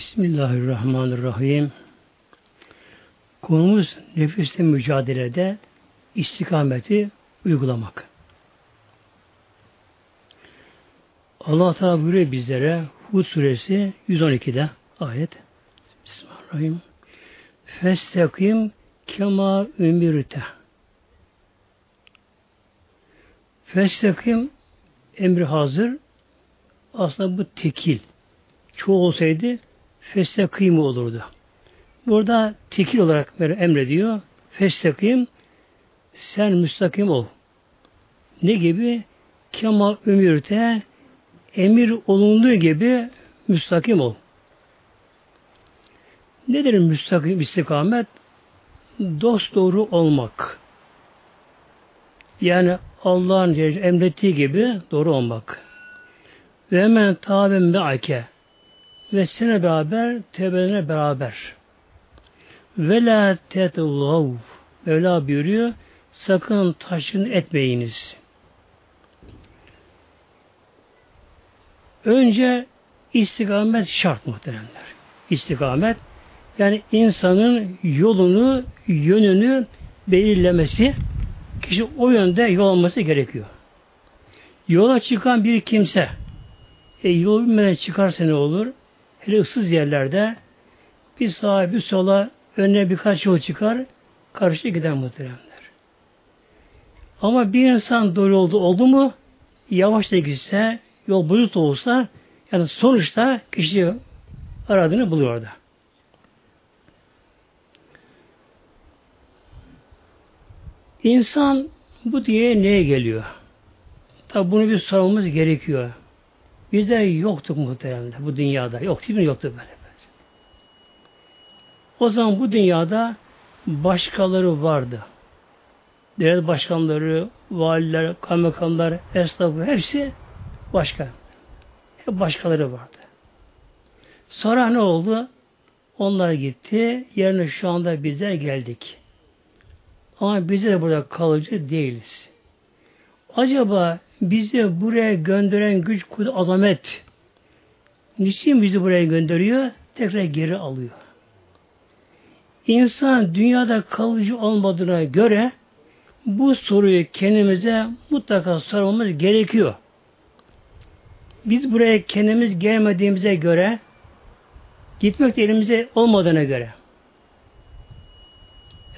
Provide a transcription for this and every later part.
Bismillahirrahmanirrahim. Konumuz nefisle mücadelede istikameti uygulamak. Allah Teala buyuruyor bizlere Hud suresi 112'de ayet. Bismillahirrahmanirrahim. Festekim kema ümirte. Festekim emri hazır. Aslında bu tekil. Çoğu olsaydı festekim olurdu. Burada tekil olarak emrediyor. Festekim sen müstakim ol. Ne gibi? Kema ümirte emir olunduğu gibi müstakim ol. Nedir müstakim istikamet? Dost doğru olmak. Yani Allah'ın emrettiği gibi doğru olmak. Ve hemen tabim ake ve sene beraber tevbelerine beraber. Ve la tetlav Mevla buyuruyor sakın taşın etmeyiniz. Önce istikamet şart muhteremler. İstikamet yani insanın yolunu, yönünü belirlemesi, kişi o yönde yol alması gerekiyor. Yola çıkan bir kimse, e, yol bilmeden çıkarsa ne olur? Hele ıssız yerlerde bir sağa bir sola önüne birkaç yol çıkar, karşı giden muhteremler. Ama bir insan doğru oldu oldu mu yavaş da gitse, yol bulut olsa yani sonuçta kişi aradığını buluyor orada. İnsan bu diye neye geliyor? Tabi bunu bir sormamız gerekiyor. Bizde yoktuk muhteremde bu dünyada. Yok değil? Yoktu böyle. O zaman bu dünyada başkaları vardı. Devlet başkanları, valiler, kaymakamlar, esnafı hepsi başka. Hep başkaları vardı. Sonra ne oldu? Onlar gitti. Yerine şu anda bizler geldik. Ama biz de burada kalıcı değiliz. Acaba bizi buraya gönderen güç, kudret, azamet niçin bizi buraya gönderiyor? Tekrar geri alıyor. İnsan dünyada kalıcı olmadığına göre bu soruyu kendimize mutlaka sormamız gerekiyor. Biz buraya kendimiz gelmediğimize göre gitmek de elimize olmadığına göre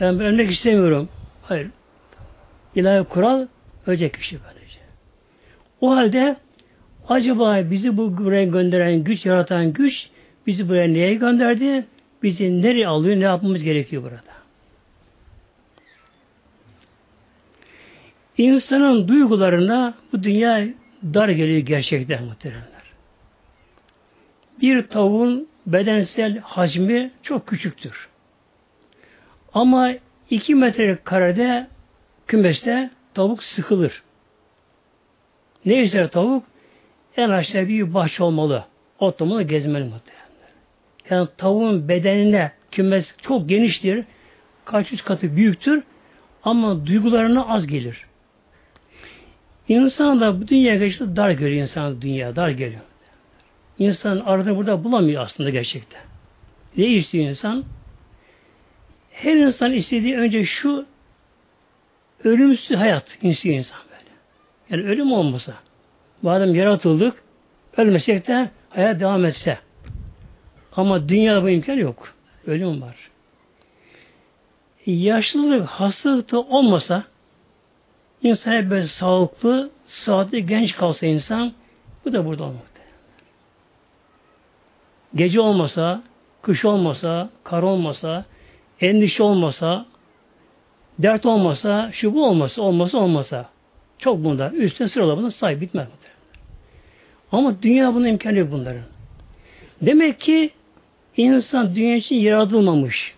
yani ölmek istemiyorum. Hayır. İlahi kural ölecek kişi böylece. O halde acaba bizi bu buraya gönderen güç, yaratan güç bizi buraya neye gönderdi? Bizi nereye alıyor, ne yapmamız gerekiyor burada? İnsanın duygularına bu dünya dar geliyor gerçekten muhteremler. Bir tavuğun bedensel hacmi çok küçüktür. Ama iki metre karede kümeste tavuk sıkılır. Ne ister tavuk? En aşağı bir bahçe olmalı. Otlamalı gezmeli muhtemelen. Yani tavuğun bedenine kümes çok geniştir. Kaç yüz katı büyüktür. Ama duygularına az gelir. İnsan da bu dünya geçti dar görüyor insan dünya dar geliyor. İnsan aradığını burada bulamıyor aslında gerçekten. Ne istiyor insan? Her insan istediği önce şu ölümsüz hayat istiyor insan. Yani ölüm olmasa. Madem yaratıldık, ölmesek de hayat devam etse. Ama dünyada bu imkan yok. Ölüm var. Yaşlılık, hastalık da olmasa insan hep böyle sağlıklı, saatli, genç kalsa insan bu da burada olmakta. Gece olmasa, kış olmasa, kar olmasa, endişe olmasa, dert olmasa, şu bu olmasa, olmasa olmasa. Çok bunda. Üstüne sıralamanın sayı bitmez. Ama dünya bunun imkanı yok bunların. Demek ki insan dünya için yaratılmamış.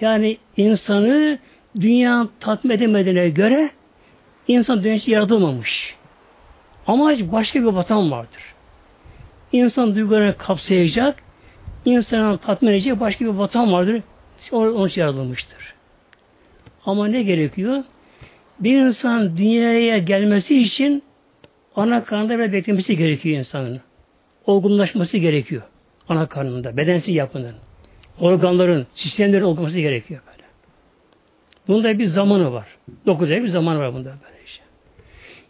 Yani insanı dünya tatmin edemediğine göre insan dünya için yaratılmamış. Ama başka bir vatan vardır. İnsan duygularını kapsayacak, insanı tatmin edecek başka bir vatan vardır. Onun için yaratılmıştır. Ama ne gerekiyor? Bir insan dünyaya gelmesi için ana karnında bir beklemesi gerekiyor insanın. olgunlaşması gerekiyor. Ana karnında, bedensiz yapının. Organların, sistemlerin olgunlaşması gerekiyor böyle. Bunda bir zamanı var. Dokuz ay bir zaman var bunda böyle işte.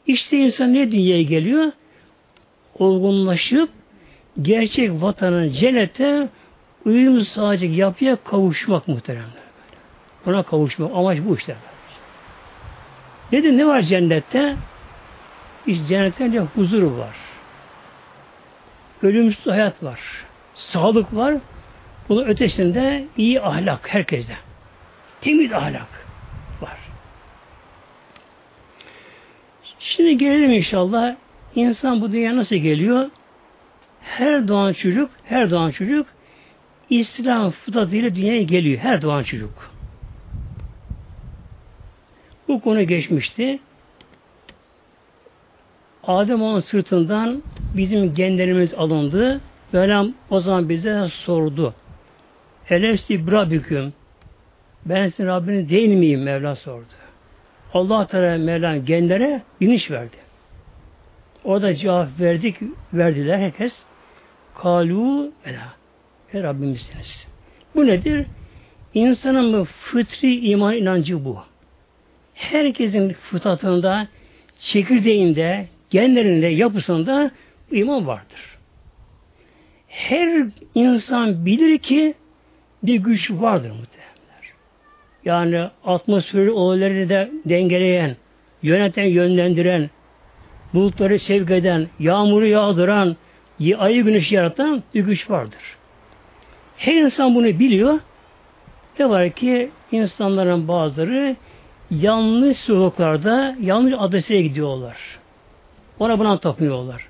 İşte insan ne dünyaya geliyor? Olgunlaşıp gerçek vatanın cennete uyum sağlayacak yapıya kavuşmak muhteremler. Ona kavuşmak. Amaç bu işte. Dedi ne var cennette? İşte cennette de huzur var. Ölümsüz hayat var. Sağlık var. Bunun ötesinde iyi ahlak herkeste. Temiz ahlak var. Şimdi gelelim inşallah. İnsan bu dünya nasıl geliyor? Her doğan çocuk, her doğan çocuk İslam fıtratıyla dünyaya geliyor. Her doğan çocuk. Bu konu geçmişti. Adem onun sırtından bizim genlerimiz alındı. Mevlam o zaman bize sordu. Elesti brabüküm. Ben sizin Rabbiniz değil miyim? Mevla sordu. Allah Teala Mevlam genlere biniş verdi. O da cevap verdik, verdiler herkes. Kalu ela. E Rabbimizsiniz. Bu nedir? İnsanın fıtri iman inancı bu. Herkesin fıtratında, çekirdeğinde, genlerinde, yapısında iman vardır. Her insan bilir ki bir güç vardır muhtemelenler. Yani atmosferi olayları da dengeleyen, yöneten, yönlendiren, bulutları sevk eden, yağmuru yağdıran, ayı güneşi yaratan bir güç vardır. Her insan bunu biliyor. Ne var ki insanların bazıları yanlış sokaklarda yanlış adrese gidiyorlar. Ona buna tapınıyorlar.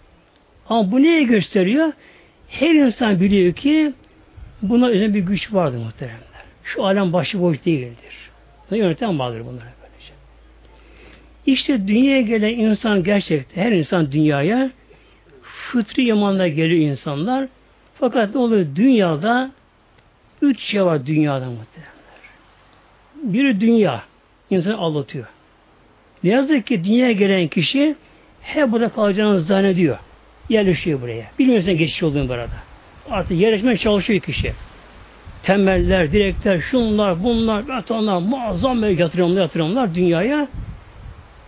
Ama bu neye gösteriyor? Her insan biliyor ki buna özel bir güç vardır muhteremler. Şu alem başıboş değildir. Bunu yöneten vardır bunlar böylece. İşte dünyaya gelen insan gerçekten her insan dünyaya fıtri imanla geliyor insanlar. Fakat ne oluyor? Dünyada üç şey var dünyada muhteremler. Biri dünya. İnsanı aldatıyor. Ne yazık ki dünyaya gelen kişi hep burada kalacağını zannediyor. Yerleşiyor buraya. Bilmiyorsan geçiş olduğunu burada. Artık yerleşmeye çalışıyor kişi. Temeller, direkler, şunlar, bunlar, betonlar, muazzam böyle yatırımlar, yatırımlar dünyaya.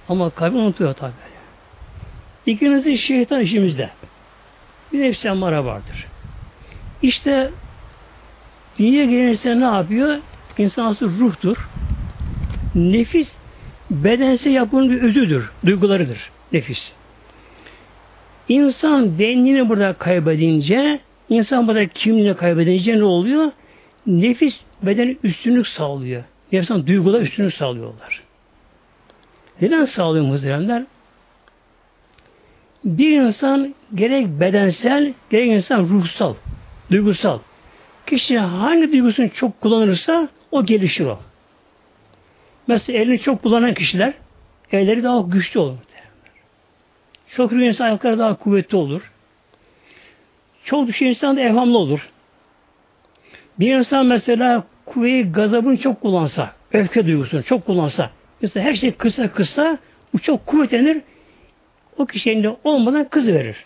Ama kalbi unutuyor tabi. İkincisi şeytan işimizde. Bir nefsi emmara vardır. İşte dünya gelirse ne yapıyor? İnsan asıl ruhtur. Nefis bedense yapının bir özüdür, duygularıdır nefis. İnsan benliğini burada kaybedince, insan burada kimliğini kaybedince ne oluyor? Nefis beden üstünlük sağlıyor. Nefsan duygular üstünlük sağlıyorlar. Neden sağlıyor muhteremler? Bir insan gerek bedensel, gerek insan ruhsal, duygusal. Kişi hangi duygusunu çok kullanırsa o gelişir o. Mesela elini çok kullanan kişiler elleri daha güçlü olur. Çok yürüyen insan ayakları daha kuvvetli olur. Çok düşen insan da evhamlı olur. Bir insan mesela kuvveyi gazabını çok kullansa, öfke duygusunu çok kullansa, mesela her şey kısa kısa, bu çok kuvvetlenir, o kişi elinde olmadan kız verir.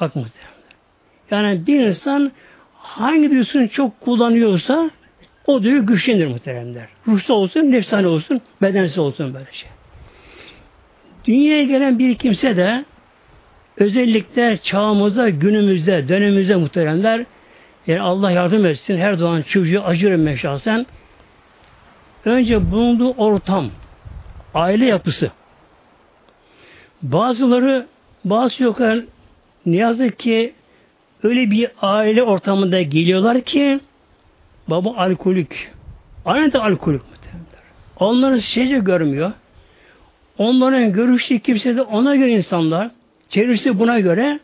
Bak muhtemelen. Yani bir insan hangi duygusunu çok kullanıyorsa o duygu güçlenir muhteremler. Ruhsal olsun, nefsane olsun, bedensi olsun böyle şey. Dünyaya gelen bir kimse de özellikle çağımızda, günümüzde, dönemimizde muhteremler yani Allah yardım etsin her zaman çocuğu acırım ben şahsen. Önce bulunduğu ortam, aile yapısı. Bazıları, bazı yoklar ne yazık ki öyle bir aile ortamında geliyorlar ki baba alkolik. Anne de alkolik muhtemelen. Onları şeyce görmüyor. Onların görüştüğü kimse de ona göre insanlar, çevresi buna göre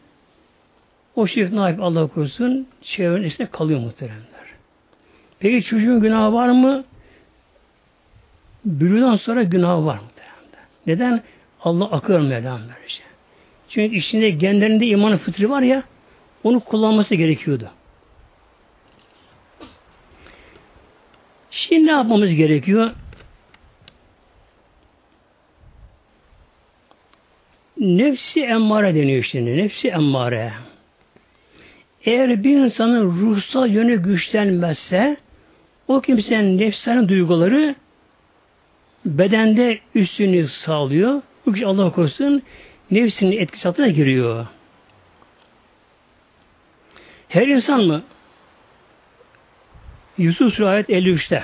o şirk naif Allah korusun çevrenin içinde kalıyor muhteremler. Peki çocuğun günahı var mı? Bülüden sonra günahı var muhteremler. Neden? Allah akıl Mevlam böylece. Çünkü içinde genlerinde imanı fıtri var ya onu kullanması gerekiyordu. Şimdi ne yapmamız gerekiyor? Nefsi emmare deniyor şimdi. Nefsi emmare. Eğer bir insanın ruhsal yönü güçlenmezse o kimsenin nefsani duyguları bedende üstünlük sağlıyor. Bu kişi Allah korusun nefsinin etkisi altına giriyor. Her insan mı? Yusuf Suresi ayet 53'te.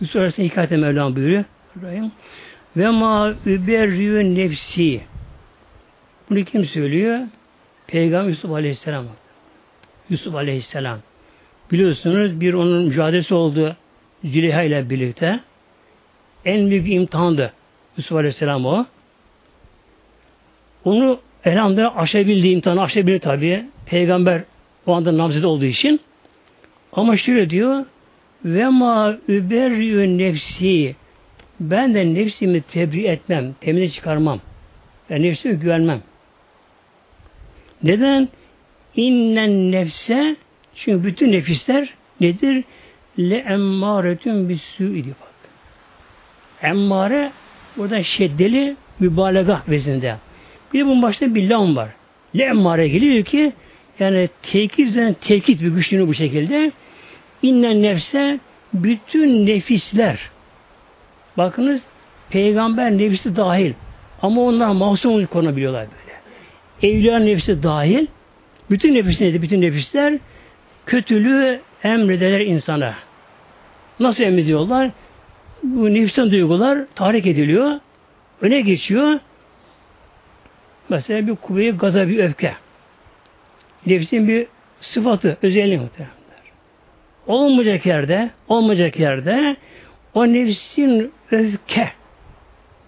Yusuf Suresi'ne hikayete Mevlam buyuruyor. Ve ma überriyü nefsi. Bunu kim söylüyor? Peygamber Yusuf Aleyhisselam. Yusuf Aleyhisselam. Biliyorsunuz bir onun mücadelesi oldu Züleyha ile birlikte. En büyük imtihandı Yusuf Aleyhisselam o. Onu elhamdülillah aşabildi, imtihanı aşabildi tabi. Peygamber o anda namzede olduğu için. Ama şöyle diyor ve ma überriyü nefsi ben de nefsimi tebliğ etmem, temize çıkarmam. Ben nefsime güvenmem. Neden? İnnen nefse çünkü bütün nefisler nedir? Le emmâretün bis su'idi bak. Emmare burada şeddeli mübalağa vezinde. Bir de bunun başında bir lam var. Le emmare geliyor ki yani tekit üzerine tekit bir güçlüğünü bu şekilde innen nefse bütün nefisler bakınız peygamber nefsi dahil ama onlar masum konabiliyorlar böyle. Evliya nefsi dahil bütün nefis neydi? Bütün nefisler kötülüğü emrederler insana. Nasıl emrediyorlar? Bu nefisten duygular tahrik ediliyor. Öne geçiyor. Mesela bir kuvve gaza bir öfke. Nefsin bir sıfatı, özelliği. Olmayacak yerde, olmayacak yerde o nefsin öfke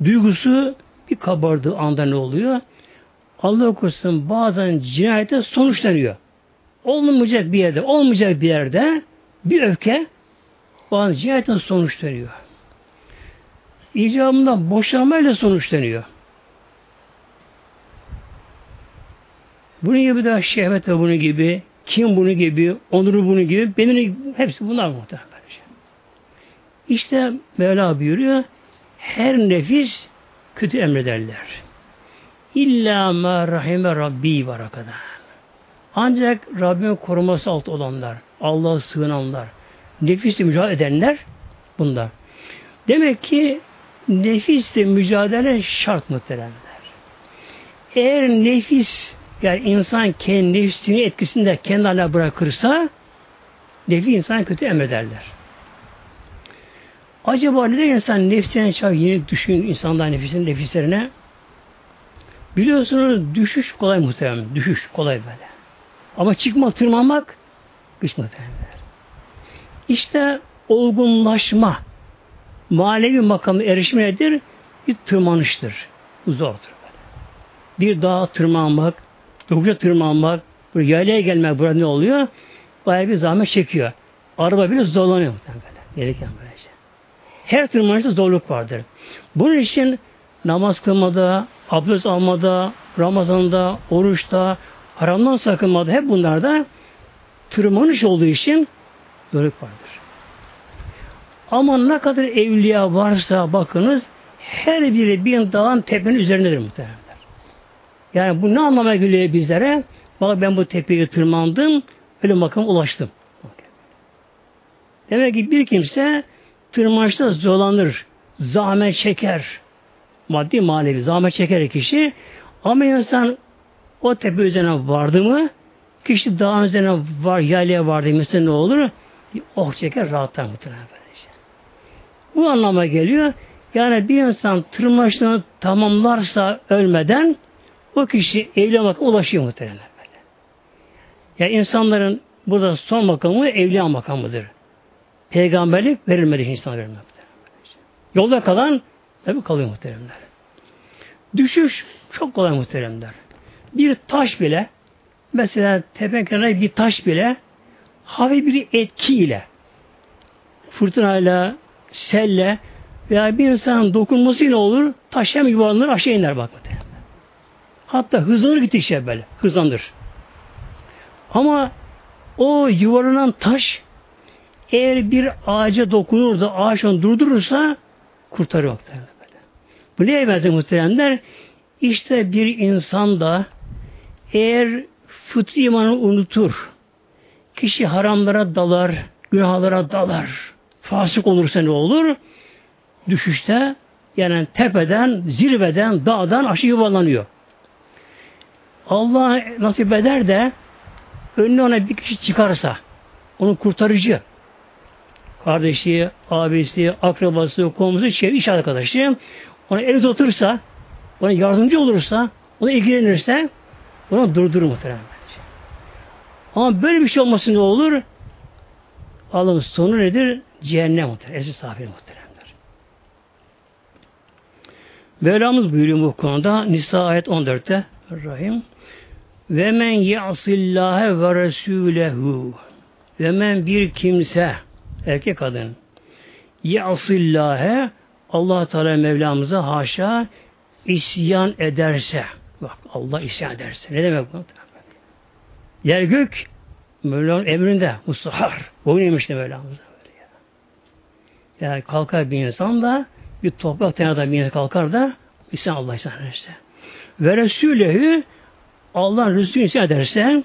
duygusu bir kabardığı anda ne oluyor? Allah korusun bazen cinayete sonuçlanıyor. Olmayacak bir yerde, olmayacak bir yerde bir öfke bazen cinayetten sonuçlanıyor. İcabında boşanmayla sonuçlanıyor. Bunun gibi de şehvet de bunun gibi, kim bunu gibi, onuru bunu gibi, benim hepsi bunlar muhtemelen. İşte Mevla buyuruyor, her nefis kötü emrederler. İlla ma rahime Rabbi var kadar. Ancak Rabbimin koruması altı olanlar, Allah'a sığınanlar, nefisle mücadele edenler bunlar. Demek ki nefisle mücadele şart muhteremler. Eğer nefis yani insan kendi nefsini etkisinde kendine bırakırsa nefis insan kötü emrederler. Acaba neden insan nefsine çağır yeni düşün insanlar nefisinin nefislerine? Biliyorsunuz düşüş kolay muhtemelen. Düşüş kolay böyle. Ama çıkmak, tırmanmak güç muhtemelen. İşte olgunlaşma manevi makamı erişme nedir? Bir tırmanıştır. Zordur böyle. Bir dağa tırmanmak, yokuşa tırmanmak, böyle yaylaya gelmek burada ne oluyor? Bayağı bir zahmet çekiyor. Araba bile zorlanıyor muhtemelen. Gereken böyle şey. Her tırmanışta zorluk vardır. Bunun için namaz kılmada, abdest almada, Ramazan'da, oruçta, haramdan sakınmada hep bunlarda tırmanış olduğu için zorluk vardır. Ama ne kadar evliya varsa bakınız her biri bir dağın tepenin üzerindedir muhtemelen. Yani bu ne anlama geliyor bizlere? Bak ben bu tepeye tırmandım, öyle makam ulaştım. Demek ki bir kimse tırmanışta zorlanır, zahmet çeker. Maddi manevi zahmet çeker kişi. Ama insan o tepe üzerine vardı mı, kişi dağın üzerine var, yaylaya vardı mesela ne olur? Oh çeker rahatlar muhtemelen. Bu anlama geliyor. Yani bir insan tırmanışını tamamlarsa ölmeden o kişi evliya makamı ulaşıyor muhtemelen. Böyle. Yani insanların burada son makamı evliya makamıdır. Peygamberlik verilmedi insan verilmedi. Yolda kalan tabi kalıyor muhteremler. Düşüş çok kolay muhteremler. Bir taş bile mesela tepe kenarı bir taş bile hafif bir etkiyle fırtınayla selle veya bir insanın dokunmasıyla olur taş hem yuvarlanır aşağı iner bak. Hatta hızlanır gittikçe böyle. Hızlanır. Ama o yuvarlanan taş eğer bir ağaca dokunur da ağaç onu durdurursa kurtarıyor muhtemelen böyle. Bu neye benzer muhteremler? İşte bir insan da eğer fıtri imanı unutur. Kişi haramlara dalar, günahlara dalar. Fasık olursa ne olur? Düşüşte yani tepeden, zirveden, dağdan aşağı yuvarlanıyor. Allah nasip eder de önüne ona bir kişi çıkarsa, onu kurtarıcı, kardeşi, abisi, akrabası, komşusu, çevre, iş arkadaşı, ona el tutursa, ona yardımcı olursa, ona ilgilenirse, onu durdurur muhtemelen. Ama böyle bir şey olması ne olur? Allah'ın sonu nedir? Cehennem muhtemelen. Eski sahibine muhteremler. Mevlamız buyuruyor bu konuda Nisa ayet 14'te Rahim ve men ya'sillâhe ve resûlehu ve men bir kimse erkek kadın ya'sillâhe Allah Teala Mevlamıza haşa isyan ederse bak Allah isyan ederse ne demek bu? Yer gök Mevlam'ın emrinde mustahar. Boyun eğmişti Mevlamıza. Yani kalkar bir insan da bir toprak tenada bir insan kalkar da isyan Allah isyan ederse. Ve Resulehü Allah Resulü isyan ederse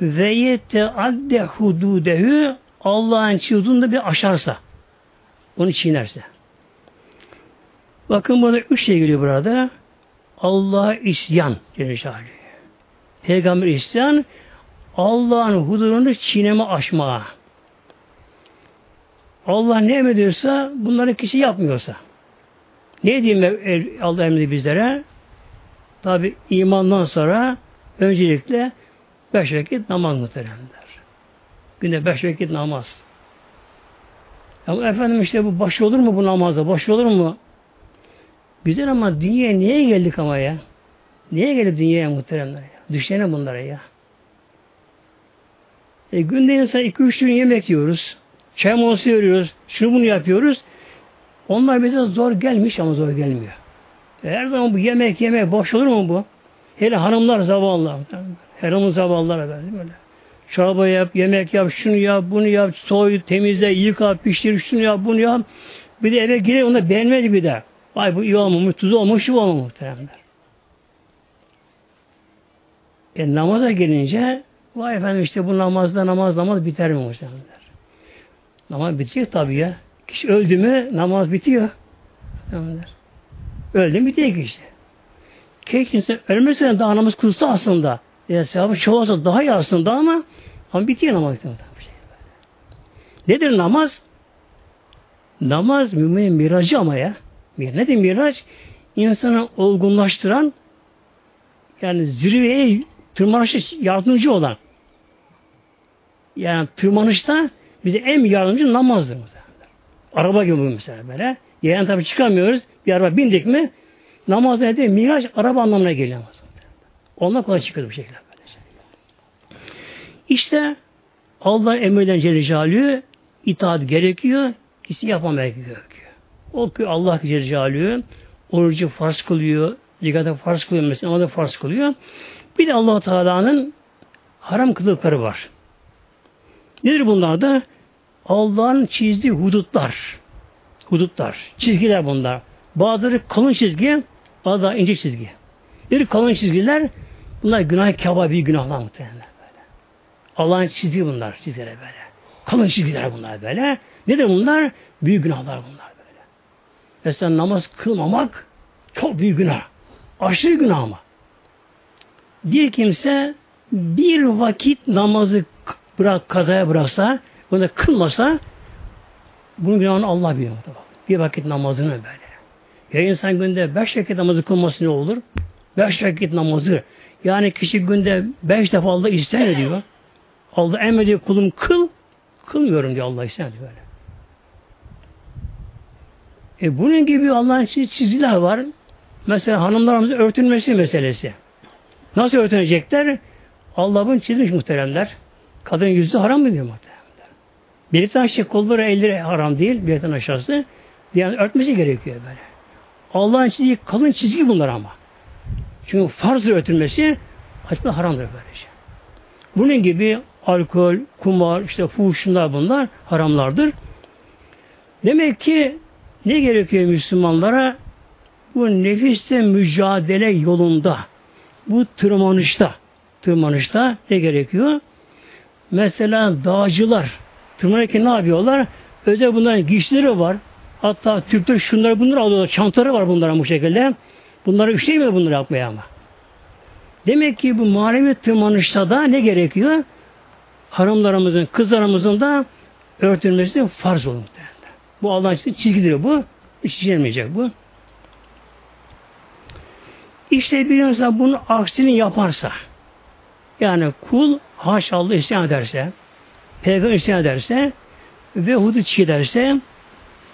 ve yetteadde hududehu Allah'ın çizdiğinde bir aşarsa onu çiğnerse. Bakın burada üç şey geliyor burada. Allah'a isyan Cenab-ı Peygamber isyan Allah'ın hudurunu çiğneme aşma. Allah ne emrediyorsa bunları kişi yapmıyorsa. Ne diyeyim Allah emredi bizlere? Tabi imandan sonra öncelikle beş vakit namaz muhteremler. Günde beş vakit namaz. Ama efendim işte bu baş olur mu bu namazda? Baş olur mu? Güzel ama dünyaya niye geldik ama ya? Niye gelip dünyaya muhteremler ya? Düşünelim bunlara ya. E, günde insan iki üç gün yemek yiyoruz. Çay molası veriyoruz. Şunu bunu yapıyoruz. Onlar bize zor gelmiş ama zor gelmiyor. E, her zaman bu yemek yemek boş olur mu bu? Hele hanımlar zavallı. Hanımın zavallılar böyle. Çorba yap, yemek yap, şunu yap, bunu yap, soy, temizle, yıka, piştir, şunu yap, bunu yap. Bir de eve girer, onu beğenmedi bir de. Vay bu iyi olmamış, tuz olmuş, şu olmamış muhteremler. E namaza gelince vay efendim işte bu namazda namaz namaz biter mi muhtemelen? Namaz bitecek tabii ya. Kişi öldü mü namaz bitiyor. Öldü mü bitiyor işte. Keşke insan ölmese daha namaz kılsa aslında. Ya sevabı çoğalsa daha iyi aslında ama ama bitiyor namaz. Nedir namaz? Namaz müminin miracı ama ya. Nedir miraç? İnsanı olgunlaştıran yani zirveye tırmanışta yardımcı olan. Yani tırmanışta bize en yardımcı namazdır. Araba gibi mesela böyle. Yani tabi çıkamıyoruz. Bir araba bindik mi namaz nedir? Miraç araba anlamına geliyor. Ondan kolay çıkıyor bu şekilde. İşte Allah emreden Celle itaat gerekiyor. Kişi yapmamak gerekiyor. O ki Allah Celle orucu farz kılıyor. Zikata farz kılıyor mesela. Ona da farz kılıyor. Bir de allah Teala'nın haram kıldıkları var. Nedir bunlar da? Allah'ın çizdiği hudutlar. Hudutlar. Çizgiler bunlar. Bazıları kalın çizgi, bazıları ince çizgi. Bir kalın çizgiler, bunlar günah kebabi günahlar muhtemelen böyle. Allah'ın çizdiği bunlar, çizgiler böyle. Kalın çizgiler bunlar böyle. Ne de bunlar? Büyük günahlar bunlar böyle. Mesela namaz kılmamak çok büyük günah. Aşırı günah ama. Bir kimse bir vakit namazı bırak kazaya bıraksa, bunu kılmasa bunun günahını Allah biliyor. Bir vakit namazını böyle. Ya insan günde beş vakit namazı kılması ne olur? Beş vakit namazı. Yani kişi günde beş defa Allah ister ediyor. Allah emrediyor kulum kıl, kılmıyorum diyor Allah ister ediyor böyle. E bunun gibi Allah'ın çizgiler var. Mesela hanımlarımızın örtülmesi meselesi. Nasıl örtünecekler? Allah bunu çizmiş muhteremler. Kadın yüzü haram mı diyor muhteremler? Tane şey kolları elleri haram değil. Bir tane aşağısı. Yani örtmesi gerekiyor böyle. Allah'ın çizdiği kalın çizgi bunlar ama. Çünkü farzdır örtülmesi açma haramdır böyle şey. Bunun gibi alkol, kumar, işte fuhuşunlar bunlar haramlardır. Demek ki ne gerekiyor Müslümanlara? Bu nefiste mücadele yolunda, bu tırmanışta, tırmanışta ne gerekiyor? Mesela dağcılar tırmanırken ne yapıyorlar? Özel bunların giysileri var. Hatta Türkler şunları bunları alıyorlar. Çantaları var bunların bu şekilde. Bunları üşleyemiyor bunları yapmaya ama. Demek ki bu manevi tırmanışta da ne gerekiyor? Hanımlarımızın, kızlarımızın da örtülmesi farz olur. Bu Allah'ın çizgidir bu. Hiç çizilmeyecek bu. İşte bir insan bunun aksini yaparsa yani kul haşallah isyan ederse peygamber isyan ederse ve hudu çiğderse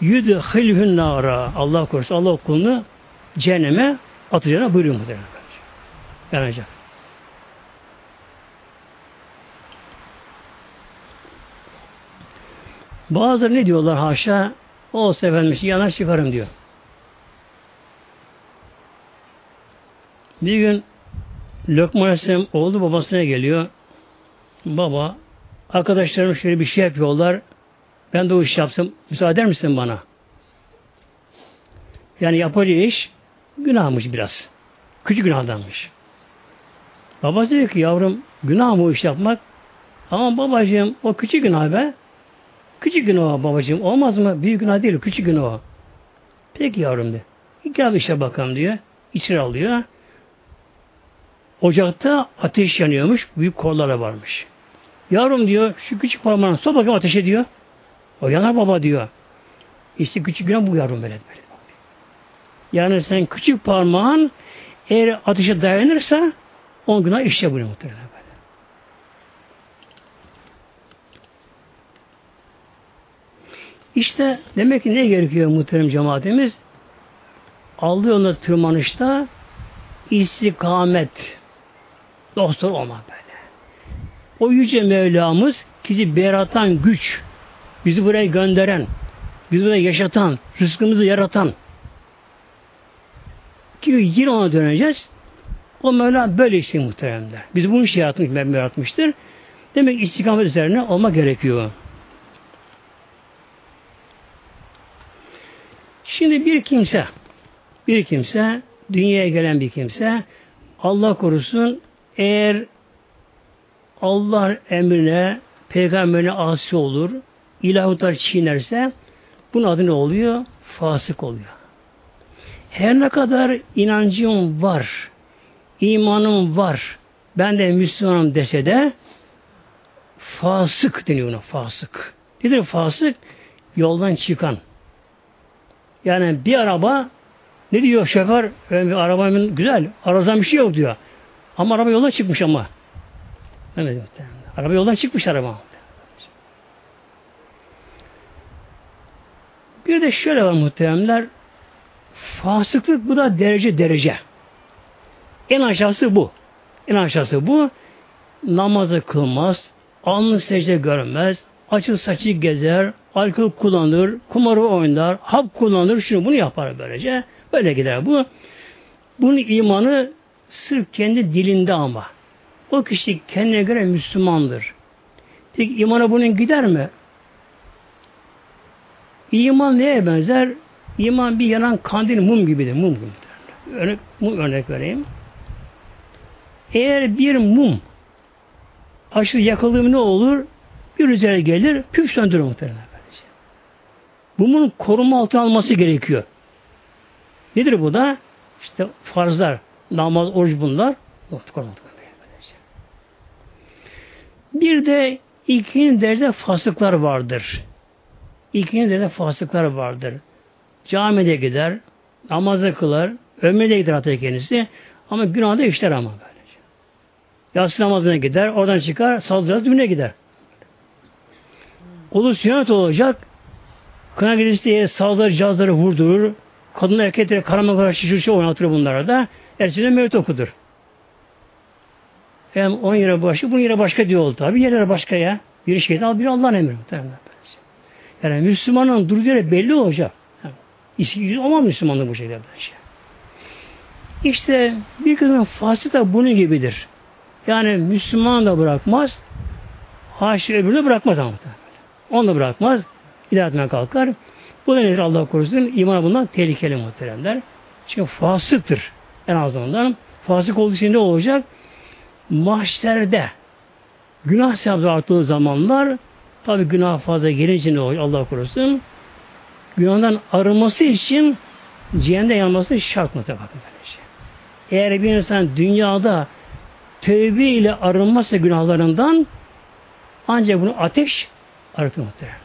yudhilhün nara Allah korusun Allah kulunu cehenneme atacağına buyuruyor muhtemelen. Yanacak. Bazıları ne diyorlar haşa? Olsa efendim yanar çıkarım diyor. Bir gün Lokman Aleyhisselam oğlu babasına geliyor. Baba, arkadaşlarım şöyle bir şey yapıyorlar. Ben de o iş yapsam, müsaade eder misin bana? Yani yapacağı iş günahmış biraz. Küçük günahdanmış. Baba diyor ki yavrum günah mı o iş yapmak? Ama babacığım o küçük günah be. Küçük günah babacığım. Olmaz mı? Büyük günah değil. Küçük günah. Peki yavrum diyor. Gel işte bakalım diyor. İçeri alıyor. Ocakta ateş yanıyormuş. Büyük korlara varmış. Yavrum diyor şu küçük parmağını sok bakayım ateşe diyor. O yanar baba diyor. İşte küçük günah bu yavrum böyle. böyle. Yani sen küçük parmağın eğer ateşe dayanırsa on günah işte bunu muhtemelen böyle. İşte demek ki ne gerekiyor muhterem cemaatimiz? Allah yolunda tırmanışta istikamet dostlar olmak böyle. O yüce Mevlamız bizi beratan güç, bizi buraya gönderen, bizi buraya yaşatan, rızkımızı yaratan ki yine ona döneceğiz. O Mevla böyle işte muhteremler. Biz bunu şey yaratmış, yaratmıştır. Demek istikamet üzerine olma gerekiyor. Şimdi bir kimse, bir kimse, dünyaya gelen bir kimse, Allah korusun eğer Allah emrine, peygamberine asi olur, ilahutlar çiğnerse, bunun adı ne oluyor? Fasık oluyor. Her ne kadar inancım var, imanım var, ben de Müslümanım dese de fasık deniyor ona, fasık. Nedir fasık? Yoldan çıkan. Yani bir araba ne diyor şoför? Bir arabamın güzel, aradan bir şey yok diyor. Ama araba yoldan çıkmış ama. Evet, araba yoldan çıkmış araba. Bir de şöyle var muhteremler. Fasıklık bu da derece derece. En aşağısı bu. En aşağısı bu. Namazı kılmaz, alnı secde görmez, açık saçı gezer, alkol kullanır, kumarı oynar, hap kullanır, şunu bunu yapar böylece. Böyle gider bu. Bunun imanı sırf kendi dilinde ama. O kişi kendine göre Müslümandır. Peki imana bunun gider mi? İman neye benzer? İman bir yanan kandil mum gibidir. Mum gibi. Örnek, mum örnek vereyim. Eğer bir mum aşırı yakıldığı ne olur? Bir üzere gelir, püf söndürür muhtemelen. Mumun koruma altına alması gerekiyor. Nedir bu da? İşte farzlar, namaz, oruç bunlar. Bir de ikinci derece fasıklar vardır. İkinci derece fasıklar vardır. Camide gider, namazı kılar, ömrede gider hatta kendisi. Ama günahda işler ama böylece. Yatsı namazına gider, oradan çıkar, saldırır, düğüne gider. Olur sünnet olacak, kına gecesi diye sazları, cazları vurdurur, kadın erkekleri karama kadar şişirse oynatır bunlara da, ertesine mevt okudur. Hem on yere başka, bunun yere başka diyor oldu. Tabi yerlere başka ya. Biri şeytan, biri Allah'ın emri. Yani Müslümanın durduğu yere belli olacak. Yani, ama Müslümanlık bu şekilde. Şey. İşte bir kısmın faslı da bunun gibidir. Yani Müslüman da bırakmaz, haşi öbürünü bırakmaz ama. Onu da bırakmaz, ilerletmeye kalkar. Bu da nedir Allah korusun? İman bundan tehlikeli muhteremler. Çünkü fasıktır en azından. Fasık olduğu için ne olacak? Mahşerde günah sevabı arttığı zamanlar tabi günah fazla gelince ne oluyor Allah korusun günahdan arınması için cehennemde yanması şart mı. Eğer bir insan dünyada tövbe ile arınmazsa günahlarından ancak bunu ateş arıtır muhtemelen.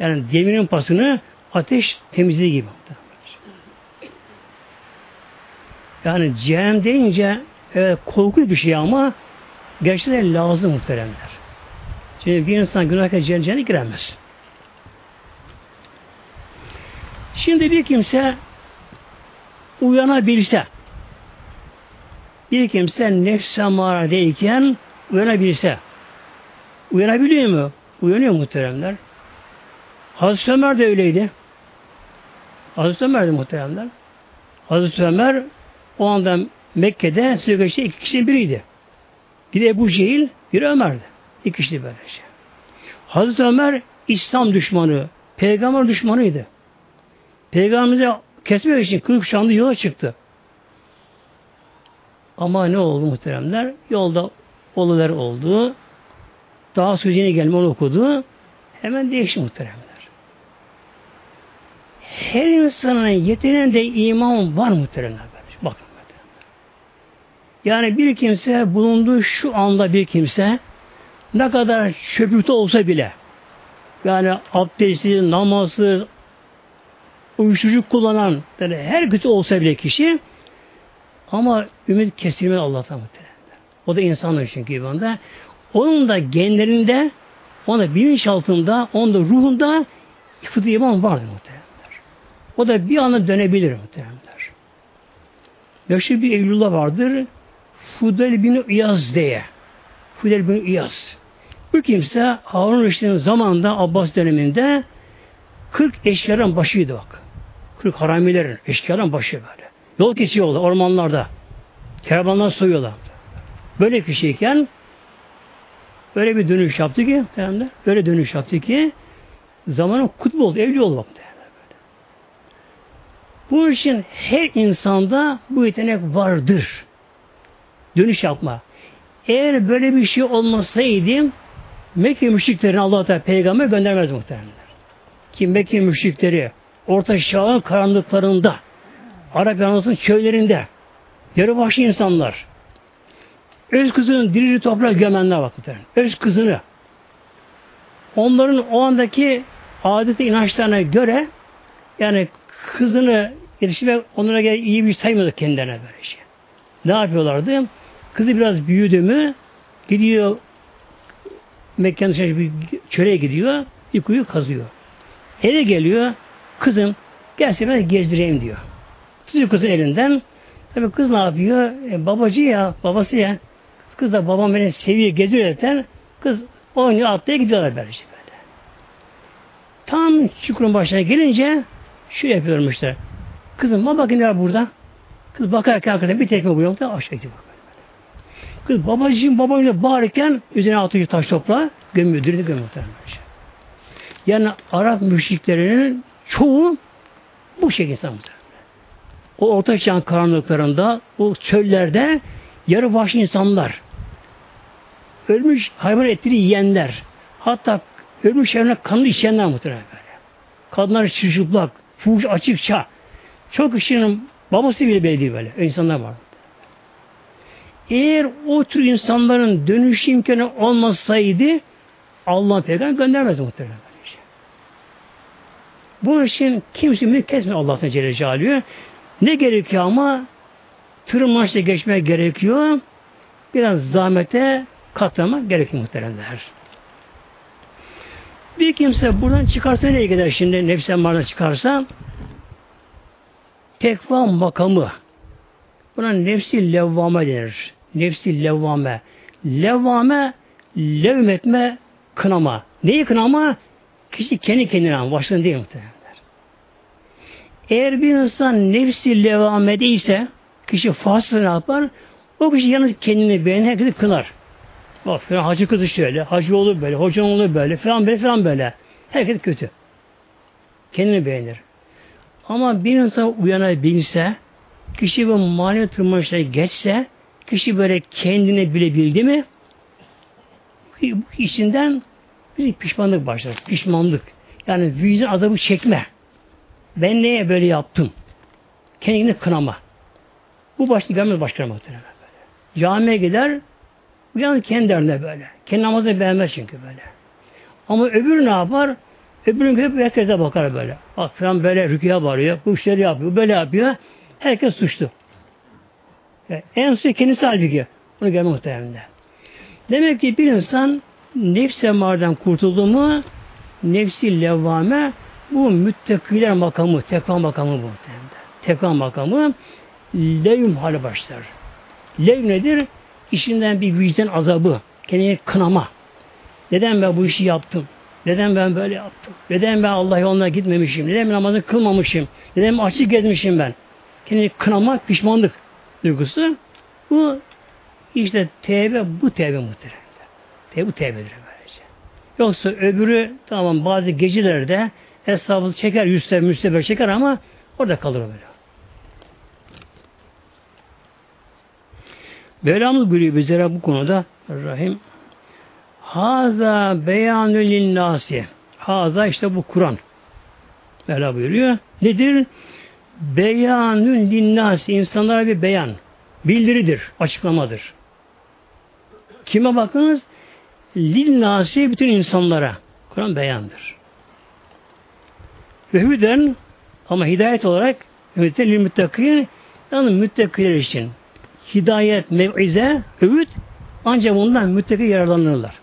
Yani demirin pasını ateş temizliği gibi. Yani cehennem deyince evet, korkunç bir şey ama gerçekten lazım muhteremler. Çünkü bir insan günahkar cehenneme giremez. Şimdi bir kimse uyanabilse bir kimse nefs-i amaradeyken uyanabilse uyanabiliyor mu? Uyanıyor muhteremler. Hazreti Ömer de öyleydi. Hazreti Ömer de muhteremler. Hazreti Ömer o anda Mekke'de Süveyş'te iki kişinin biriydi. Bir Ebu Cehil, bir Ömer'di. İki kişi böylece. Hazreti Ömer İslam düşmanı, peygamber düşmanıydı. Peygamberimize kesmek için kırk şanlı yola çıktı. Ama ne oldu muhteremler? Yolda olular oldu. Daha sözüne gelme okudu. Hemen değişti muhteremler. Her insanın yeteneğinde iman var muhteremler. Yani bir kimse bulunduğu şu anda bir kimse ne kadar çöplükte olsa bile yani abdestsiz, namazsız, uyuşturucu kullanan yani her kötü olsa bile kişi ama ümit kesilmez Allah'tan muhtemelen. O da insanlar çünkü imanda. Onun da genlerinde, onun da bilinçaltında, onun da ruhunda fıtı iman vardır muhtemelen. O da bir anda dönebilir muhtemelen. Meşhur bir Eylül'de vardır. Fudel bin İyaz diye. Fudel bin İyaz. Bu kimse Harun Reşit'in zamanında Abbas döneminde 40 eşkıyaların başıydı bak. 40 haramilerin, eşkıyaların başı böyle. Yol kesiyorlar ormanlarda. Kervanlar soyuyorlar. Böyle kişiyken böyle bir dönüş yaptı ki tamam böyle dönüş yaptı ki zamanın kutbu oldu, evli oldu bak. Bu için her insanda bu yetenek vardır. Dönüş yapma. Eğer böyle bir şey olmasaydı Mekke müşriklerini Allah Teala peygamber göndermez muhtemelenler. Ki Mekke müşrikleri Orta Çağ'ın karanlıklarında Arap Yarımadası'nın köylerinde yarı vahşi insanlar öz kızını diri toprağa gömenler bak muhtemelen. Öz kızını onların o andaki adeti inançlarına göre yani kızını yetiştirmek onlara göre iyi bir saymıyordu kendilerine böyle şey. Ne yapıyorlardı? Kızı biraz büyüdü mü gidiyor Mekke'nin dışarı bir çöreğe gidiyor, bir kuyu kazıyor. Eve geliyor, kızım gel seni ben gezdireyim diyor. Tutuyor kızın elinden. Tabi kız ne yapıyor? E, babacı ya, babası ya. Kız da babam beni seviyor, geziyor zaten. Kız oynuyor, atlaya gidiyorlar böyle şey böyle. Tam çukurun başına gelince şu yapıyorum işte. Kızım bak bakayım ya burada. Kız bakarken arkadaşlar bir tekme bu yoktu aşağı gidiyor. Kız babacığım babamla bağırırken üzerine atıyor taş toprağı gömüyor, dirili gömüyor muhtemelen. Yani Arap müşriklerinin çoğu bu şekilde. O orta çağın karanlıklarında, o çöllerde yarı vahşi insanlar, ölmüş hayvan etleri yiyenler, hatta ölmüş hayvanlar kanlı içenler muhtemelen böyle. Kadınlar çocuklar, fuhuş açıkça, çok kişinin babası bile belli böyle. insanlar var. Eğer o tür insanların dönüş imkanı olmasaydı Allah peygamber göndermez muhtemelen. Bu için kimse ümit kesmiyor Allah'tan Celle Celaluhu. Ne gerekiyor ama tırmanışla geçmek gerekiyor. Biraz zahmete katlamak gerekiyor muhteremler. Bir kimse buradan çıkarsa nereye gider şimdi nefsen marına çıkarsa tekva makamı buna nefsi levvame denir. Nefsi levvame. Levvame levmetme kınama. Neyi kınama? Kişi kendi kendine başlığında değil muhtemelenler. Eğer bir insan nefsi levamede ise kişi fasıl ne yapar? O kişi yalnız kendini beğenir, herkesi kınar. Bak falan hacı kızı şöyle, hacı olur böyle, hocan olur böyle, falan böyle, falan böyle. Herkes kötü. Kendini beğenir. Ama bir insan uyanabilse, kişi bu manevi tırmanışlara geçse, kişi böyle kendine bilebildi mi bu içinden bir pişmanlık başlar. Pişmanlık. Yani vicdan azabı çekme. Ben neye böyle yaptım? Kendini kınama. Bu başta gelmez başka muhtemelen böyle. Camiye gider, uyanır kendi derdine böyle. Kendi namazı beğenmez çünkü böyle. Ama öbür ne yapar? Öbürün hep herkese bakar böyle. Bak falan böyle rüküye varıyor, bu işleri yapıyor, böyle yapıyor. Herkes suçlu. Yani en suçlu kendisi halbuki. Bunu görme muhtemelen. Demek ki bir insan nefs emardan kurtuldu mu nefsi levvame bu müttakiler makamı, tekva makamı bu. Tekva makamı levm hali başlar. Lev nedir? İşinden bir vicdan azabı, kendini kınama. Neden ben bu işi yaptım? Neden ben böyle yaptım? Neden ben Allah yoluna gitmemişim? Neden ben namazı kılmamışım? Neden açık gezmişim ben? Kendini kınama, pişmanlık duygusu. Bu işte tevbe, bu tevbe muhtemelen. Tevbe bu tevbedir böylece. Yoksa öbürü tamam bazı gecelerde hesabı çeker, yüzse müsteber çeker ama orada kalır böyle. Mevlamız buyuruyor bizlere bu konuda Rahim Haza beyanü linnâsi Haza işte bu Kur'an. Mevla buyuruyor. Nedir? Beyanün linnâsi insanlara bir beyan. Bildiridir, açıklamadır. Kime bakınız? Linnâsi bütün insanlara. Kur'an beyandır. Ve hüden ama hidayet olarak hüden lil müttakîn yani müttakiler için hidayet, mev'ize, övüt ancak bundan müttaki yararlanırlar.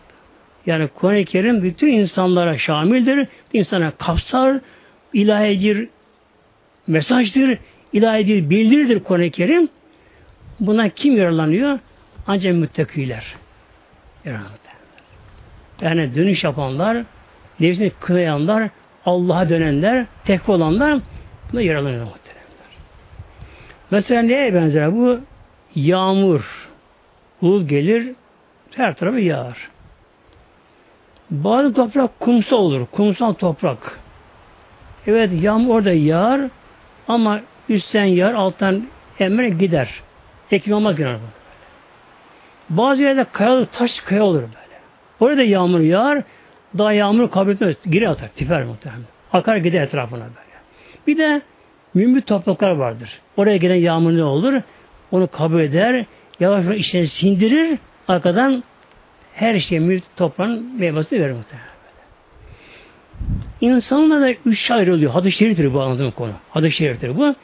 Yani Kur'an-ı Kerim bütün insanlara şamildir. insana kapsar, ilahi bir mesajdır, ilahi bir bildiridir Kur'an-ı Kerim. Buna kim yararlanıyor? Ancak müttakiler. Yani dönüş yapanlar, nefsini kınayanlar, Allah'a dönenler, tekva olanlar buna yararlanıyor muhteremler. Mesela neye benzer bu? Yağmur. Ul gelir, her tarafı yağar. Bazı toprak kumsal olur. Kumsal toprak. Evet yağmur orada yağar ama üstten yağar, alttan emre gider. Ekim olmaz genel Bazı yerde kayalı taş kaya olur böyle. Orada yağmur yağar, daha yağmur kabul etmez. Geri atar, tifer muhtemelen. Akar gider etrafına böyle. Bir de mümbit topraklar vardır. Oraya gelen yağmur ne olur? Onu kabul eder, yavaş yavaş içine sindirir, arkadan her şey mümbit toprağın meyvesini verir muhtemelen. İnsanlar da üç ayrılıyor. Hadis-i şeriftir bu anladığım konu. Hadis-i şeriftir bu.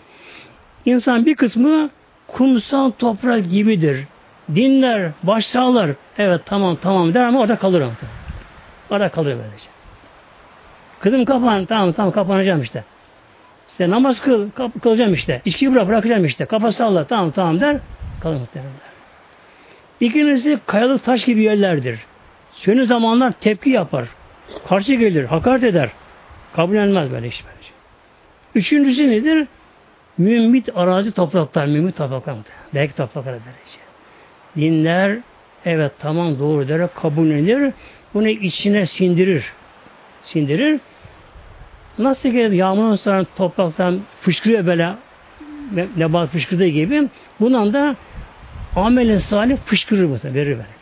İnsan bir kısmı kumsal toprak gibidir. Dinler, başsağlar. Evet tamam tamam der ama orada kalır. Orada kalır böylece. Kızım kapan, tamam tamam kapanacağım işte. İşte namaz kıl, kap, kılacağım işte. İçki bırak, bırakacağım işte. Kafa salla, tamam tamam der. Kalır muhtemelen. İkincisi kayalık taş gibi yerlerdir. Sönü zamanlar tepki yapar. Karşı gelir, hakaret eder. Kabul edilmez böyle iş bence. Üçüncüsü nedir? Mümbit arazi topraklar, mümbit topraklar. Belki topraklar böylece. Dinler, evet tamam doğru der, kabul edilir. Bunu içine sindirir. Sindirir. Nasıl ki yağmurun sonra topraktan fışkırıyor böyle nebat fışkırdığı gibi bundan da amelin salih fışkırır mesela, verir böyle.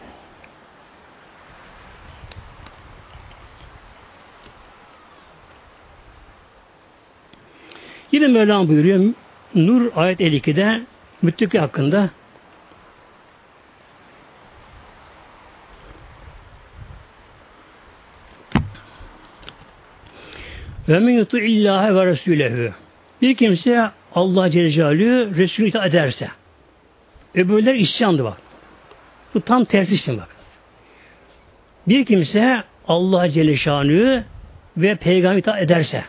Yine Mevlam buyuruyor Nur ayet 52'de müttaki hakkında Ve men yutu illahe ve resulehü. Bir kimse Allah Celle Celaluhu Resulü itaat ederse. Öbürler isyandı bak. Bu tam tersi için bak. Bir kimse Allah Celle Şanü ve peygamber itaat ederse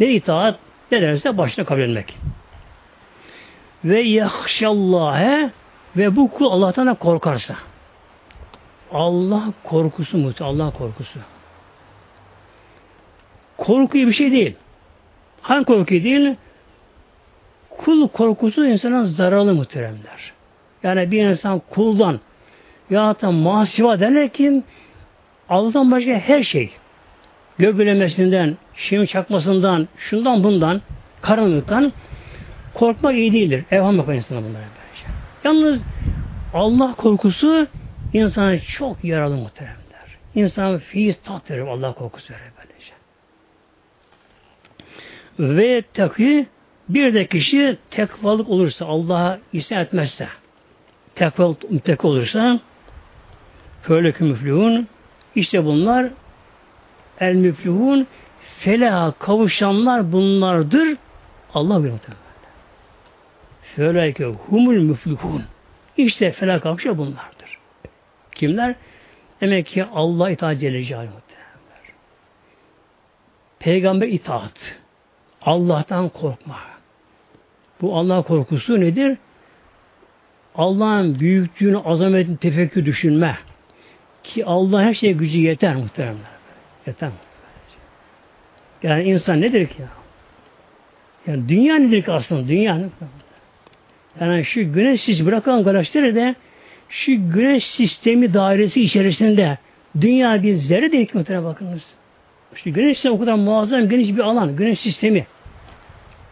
ne itaat ne derse başına kabul etmek. Ve yahşallâhe ve bu kul Allah'tan da korkarsa. Allah korkusu mu? Allah korkusu. Korku bir şey değil. Hangi korku değil? Kul korkusu insana zararlı muhteremler. Yani bir insan kuldan ya da masiva derler ki Allah'tan başka her şey göbülemesinden, şimdi çakmasından, şundan bundan, karanlıktan korkmak iyi değildir. Evham yapar insana bunlara böylece. Yalnız Allah korkusu insana çok yaralı muhteremler. İnsan fiiz tat verir Allah korkusu verir böylece. Ve takvi bir de kişi tekvalık olursa, Allah'a isyan etmezse, tekvalık müttek olursa, fölekü müflühun, işte bunlar el müflühun felaha kavuşanlar bunlardır. Allah bir muhtemelen. Föleke humul müflühun. İşte felaha kavuşan bunlardır. Kimler? Demek ki Allah itaat Celle Peygamber itaat. Allah'tan korkma. Bu Allah korkusu nedir? Allah'ın büyüklüğünü, azametini tefekkür düşünme. Ki Allah her şeye gücü yeter muhtemelen. Yeter Yani insan nedir ki ya? Yani dünya nedir ki aslında? Dünya ne? Yani şu güneş siz bırakan galaksileri de şu güneş sistemi dairesi içerisinde dünya bir zerre değil ki muhtemelen bakınız. Şu güneş sistemi o kadar muazzam geniş bir alan. Güneş sistemi.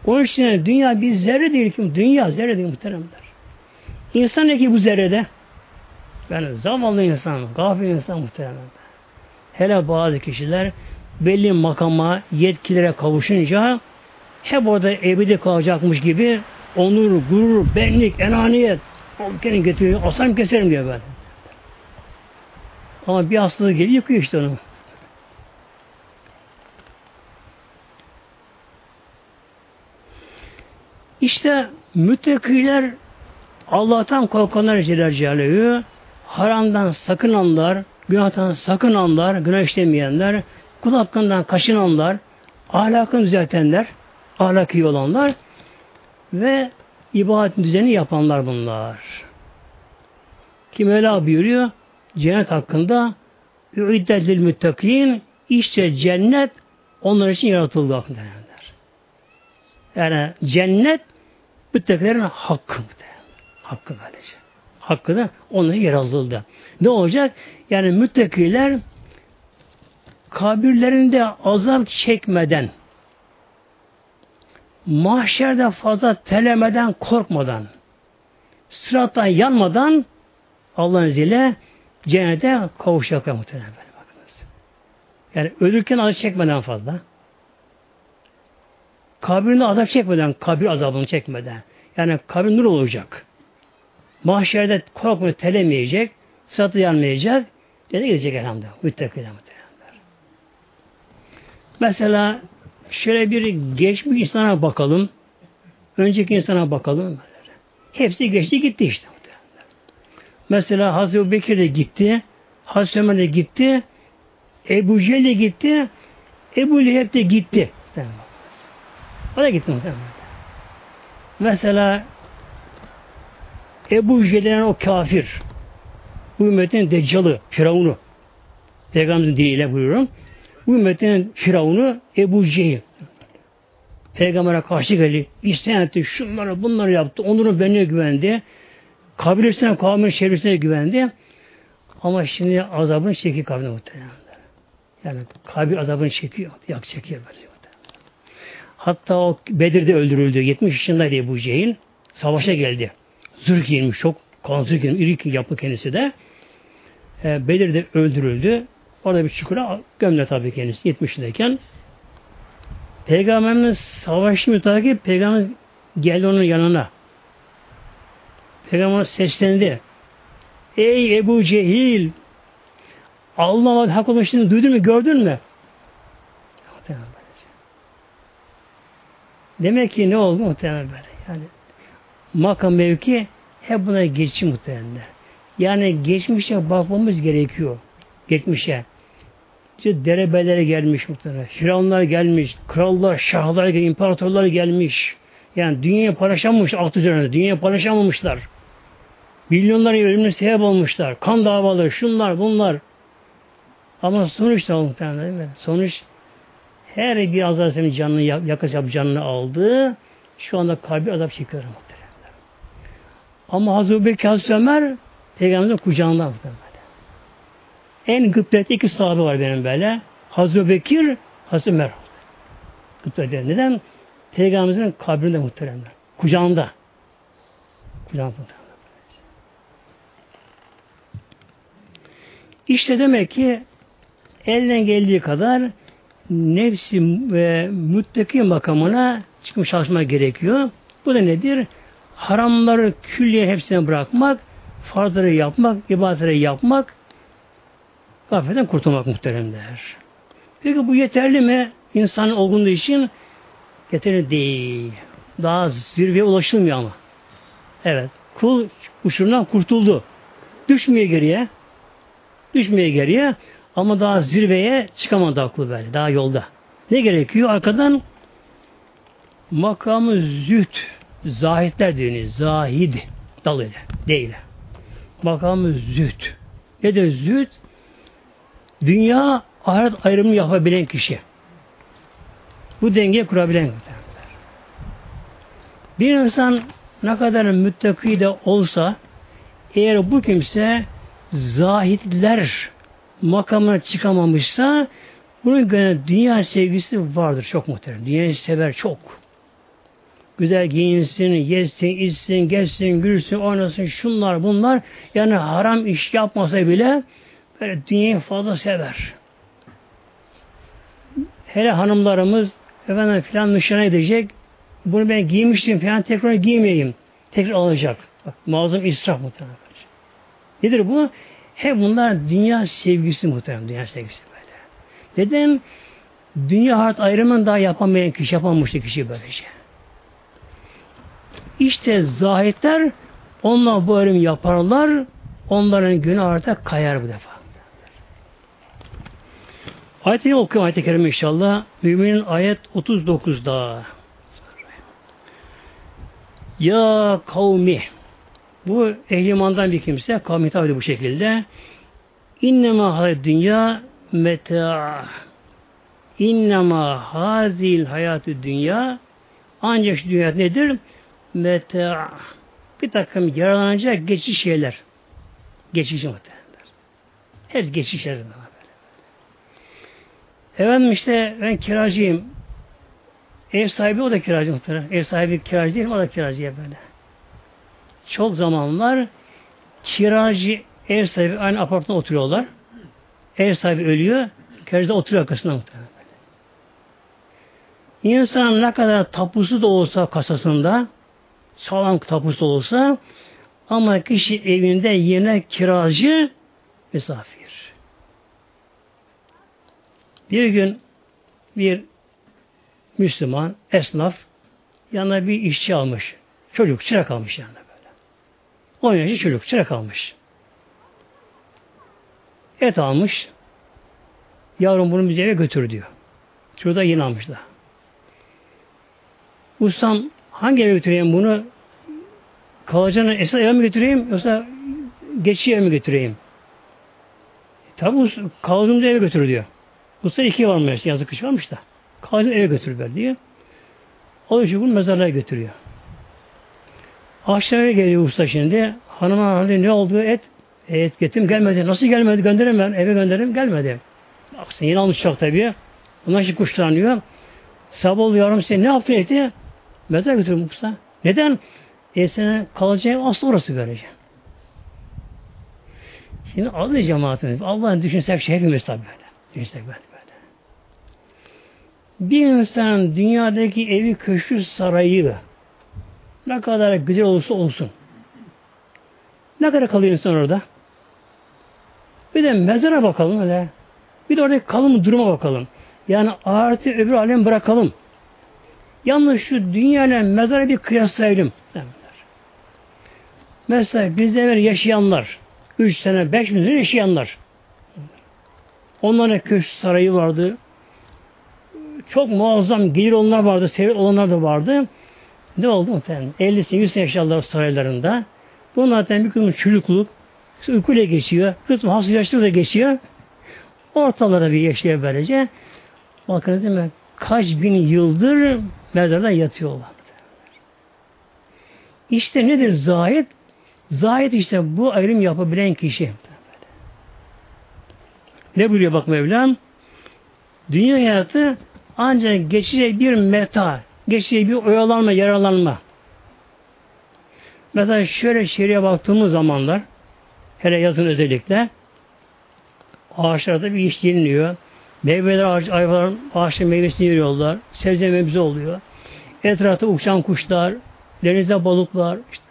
Onun için dünya bir zerre değil ki. Dünya zerre değil muhteremler. İnsan ne ki bu zerrede? Yani zavallı insan, gafil insan muhtemelen. Hele bazı kişiler belli makama, yetkilere kavuşunca hep orada ebedi kalacakmış gibi onur, gurur, benlik, enaniyet kendini getiriyor, asam keserim diyor ben. Ama bir hastalığı geliyor, yıkıyor işte onu. İşte müttakiler Allah'tan korkanlar Celle Celaluhu haramdan sakınanlar, günahtan sakınanlar, günah işlemeyenler, kul hakkından kaçınanlar, ahlakını düzeltenler, ahlaki olanlar ve ibadet düzeni yapanlar bunlar. Kim öyle buyuruyor? Cennet hakkında üiddetlil müttakin işte cennet onlar için yaratıldı. Yani cennet müttakilerin hakkı. Hakkı böylece. Hakkı da onların yaratıldı. Ne olacak? Yani müttakiler kabirlerinde azap çekmeden mahşerde fazla telemeden, korkmadan sırattan yanmadan Allah'ın izniyle cennete kavuşacaklar muhtemelen. Bakınız. Yani ölürken azap çekmeden fazla. Kabirinde azap çekmeden, kabir azabını çekmeden. Yani kabir nur olacak. Mahşerde korkmayıp telemeyecek, sıratı yanmayacak, dedi gidecek elhamdülillah. Muhtemelen. Mesela şöyle bir geçmiş insana bakalım. Önceki insana bakalım. Hepsi geçti gitti işte. Mesela Hazreti Bekir de gitti. Hazreti Ömer de gitti. Ebu Cehil de gitti. Ebu Leheb de gitti. O da gitti. Mesela Ebu Cehil'den o kafir. Bu ümmetin deccalı, firavunu. Peygamberimizin diliyle buyuruyorum. Bu ümmetin firavunu Ebu Cehil. Peygamber'e karşı geldi. İsyan etti. Şunları bunları yaptı. Onurun benimle güvendi. Kabilesine, kavmin çevresine güvendi. Ama şimdi azabını çekiyor kavmin muhtemelen. Yani kabir azabını çekiyor. Yak çekiyor böyle. Hatta o Bedir'de öldürüldü. 70 yaşındaydı Ebu Cehil. Savaşa geldi. Zırh giymiş çok. Kan zırh giymiş. İri yapı kendisi de. E, Bedir'de öldürüldü. Orada bir çukura gömle tabii kendisi 70'deyken. Peygamberimiz savaşı mütakip Peygamber geldi onun yanına. Peygamber seslendi. Ey Ebu Cehil Allah'ın hak oluşunu duydun mu, gördün mü? Demek ki ne oldu muhtemelen böyle. Yani makam mevki hep buna geçici muhtemelen. Yani geçmişe bakmamız gerekiyor. Geçmişe. İşte derebelere gelmiş muhtemelen. Firavunlar gelmiş, krallar, şahlar, imparatorlar gelmiş. Yani dünyaya paylaşamamış alt üzerine. Dünyaya paylaşamamışlar. Milyonların ölümüne sebep olmuşlar. Kan davaları, şunlar, bunlar. Ama sonuç da muhtemelen değil mi? Sonuç her bir senin canını yakacak canını aldı. Şu anda kalbi azap çekiyor muhtemelen. Ama Hazreti Bekir Hazreti Ömer Peygamberimizin kucağında muhtemelen. En gıptette iki sahabe var benim böyle. Hazreti Bekir, Hazreti Ömer. Gıptette. Neden? Peygamberimizin kabrinde muhteremler. Kucağında. Kucağında. İşte demek ki elden geldiği kadar nefsi ve müttaki makamına çıkmış çalışmak gerekiyor. Bu da nedir? Haramları külliye hepsini bırakmak, farzları yapmak, ibadetleri yapmak, gafletten kurtulmak muhteremler. Peki bu yeterli mi? İnsan olgunluğu için yeterli değil. Daha zirveye ulaşılmıyor ama. Evet. Kul uçurumdan kurtuldu. Düşmeye geriye. Düşmeye geriye. Ama daha zirveye çıkamadı aklı böyle. Daha yolda. Ne gerekiyor? Arkadan makamı züht, zahitler deniyor. Zahid dalıyla. Değil. Makamı züht. Ne de züht? Dünya ahiret ayrımını yapabilen kişi. Bu dengeyi kurabilen bir insan ne kadar müttaki de olsa eğer bu kimse zahitler makamına çıkamamışsa bunun gene dünya sevgisi vardır çok muhterem. Dünyayı sever çok. Güzel giyinsin, yesin, içsin, geçsin, gülsün, oynasın, şunlar bunlar. Yani haram iş yapmasa bile böyle dünyayı fazla sever. Hele hanımlarımız efendim filan nişana edecek. Bunu ben giymiştim falan tekrar giymeyeyim. Tekrar alacak. Bak, muazzam israf muhtemelen. Nedir bu? Hep bunlar dünya sevgisi muhtemelen. Dünya sevgisi böyle. Neden? Dünya hayat ayrımını daha yapamayan kişi yapamamıştı kişi böylece. İşte zahitler onlar bu ayrım yaparlar onların günü artık kayar bu defa. Ayeti okuyorum ayet-i kerime inşallah. Müminin ayet 39'da. Ya kavmi bu ehlimandan bir kimse kavmi tabi bu şekilde innema hayat dünya meta innema hazil hayatı dünya ancak şu dünya nedir? Meta bir takım yaralanacak geçici şeyler. Geçici muhtemelen. Hep geçici şeyler. Efendim işte ben kiracıyım. Ev sahibi o da kiracı muhtemelen. Ev sahibi kiracı değil mi? O da kiracı böyle. Çok zamanlar kiracı ev sahibi aynı apartmanda oturuyorlar. Ev sahibi ölüyor. Kiracı da oturuyor arkasında muhtemelen. İnsan ne kadar tapusu da olsa kasasında sağlam tapusu olsa ama kişi evinde yine kiracı misafir. Bir gün bir Müslüman, esnaf yanına bir işçi almış. Çocuk, çırak almış yanına böyle. 10 yaşlı çocuk, çırak almış. Et almış. Yavrum bunu bize eve götür diyor. Çocuğu da yeni almış da. Ustam hangi eve götüreyim bunu? Kalacağını esas eve mi götüreyim yoksa geçici eve mi götüreyim? Tabi kaldığımda eve götür diyor. Usta iki varmış, yazık kış varmış da. Kazi eve götürürler diye. O için bunu mezarlığa götürüyor. Akşam geliyor usta şimdi. Hanıma hanım ne oldu et? E, et getirdim gelmedi. Nasıl gelmedi? Gönderim ben. Eve gönderim gelmedi. Baksın yine almış çok tabii. Bundan şimdi kuşlanıyor. Sabah oluyor sen ne yaptın eti? Mezar götürüm usta. Neden? E senin kalacağı aslı orası böylece. Şimdi adı cemaatimiz. Allah'ın düşünsek şey hepimiz tabi böyle. Düşünsek böyle. Bir insan dünyadaki evi, köşkü, sarayı ne kadar güzel olursa olsun. Ne kadar kalıyor insan orada? Bir de mezara bakalım öyle. Bir de oradaki kalım duruma bakalım. Yani artı öbür alem bırakalım. Yalnız şu dünyayla mezara bir kıyaslayalım. Mesela bizde evvel yaşayanlar, üç sene, beş sene yaşayanlar. Onların köşk sarayı vardı, çok muazzam gelir onlar vardı, sevil olanlar da vardı. Ne oldu muhtemelen? 50 sene, 100 sene yaşadılar saraylarında. Bunlar zaten bir kısmı çürüklük, uykuyla geçiyor, kısmı hasta yaşlılıkla geçiyor. Ortalara bir yaşıyor böylece. Bakın değil mi? Kaç bin yıldır mezarda yatıyorlar. İşte nedir zahit? Zahit işte bu ayrım yapabilen kişi. Ne buyuruyor bak Mevlam? Dünya hayatı ancak geçici bir meta, geçici bir oyalanma, yaralanma. Mesela şöyle şeriye baktığımız zamanlar, hele yazın özellikle, Ağaçlarda bir iş yeniliyor. Meyveler, ağaç, ayvaların ağaçların meyvesini veriyorlar. Sebze mebze oluyor. Etrafta uçan kuşlar, denizde balıklar, işte,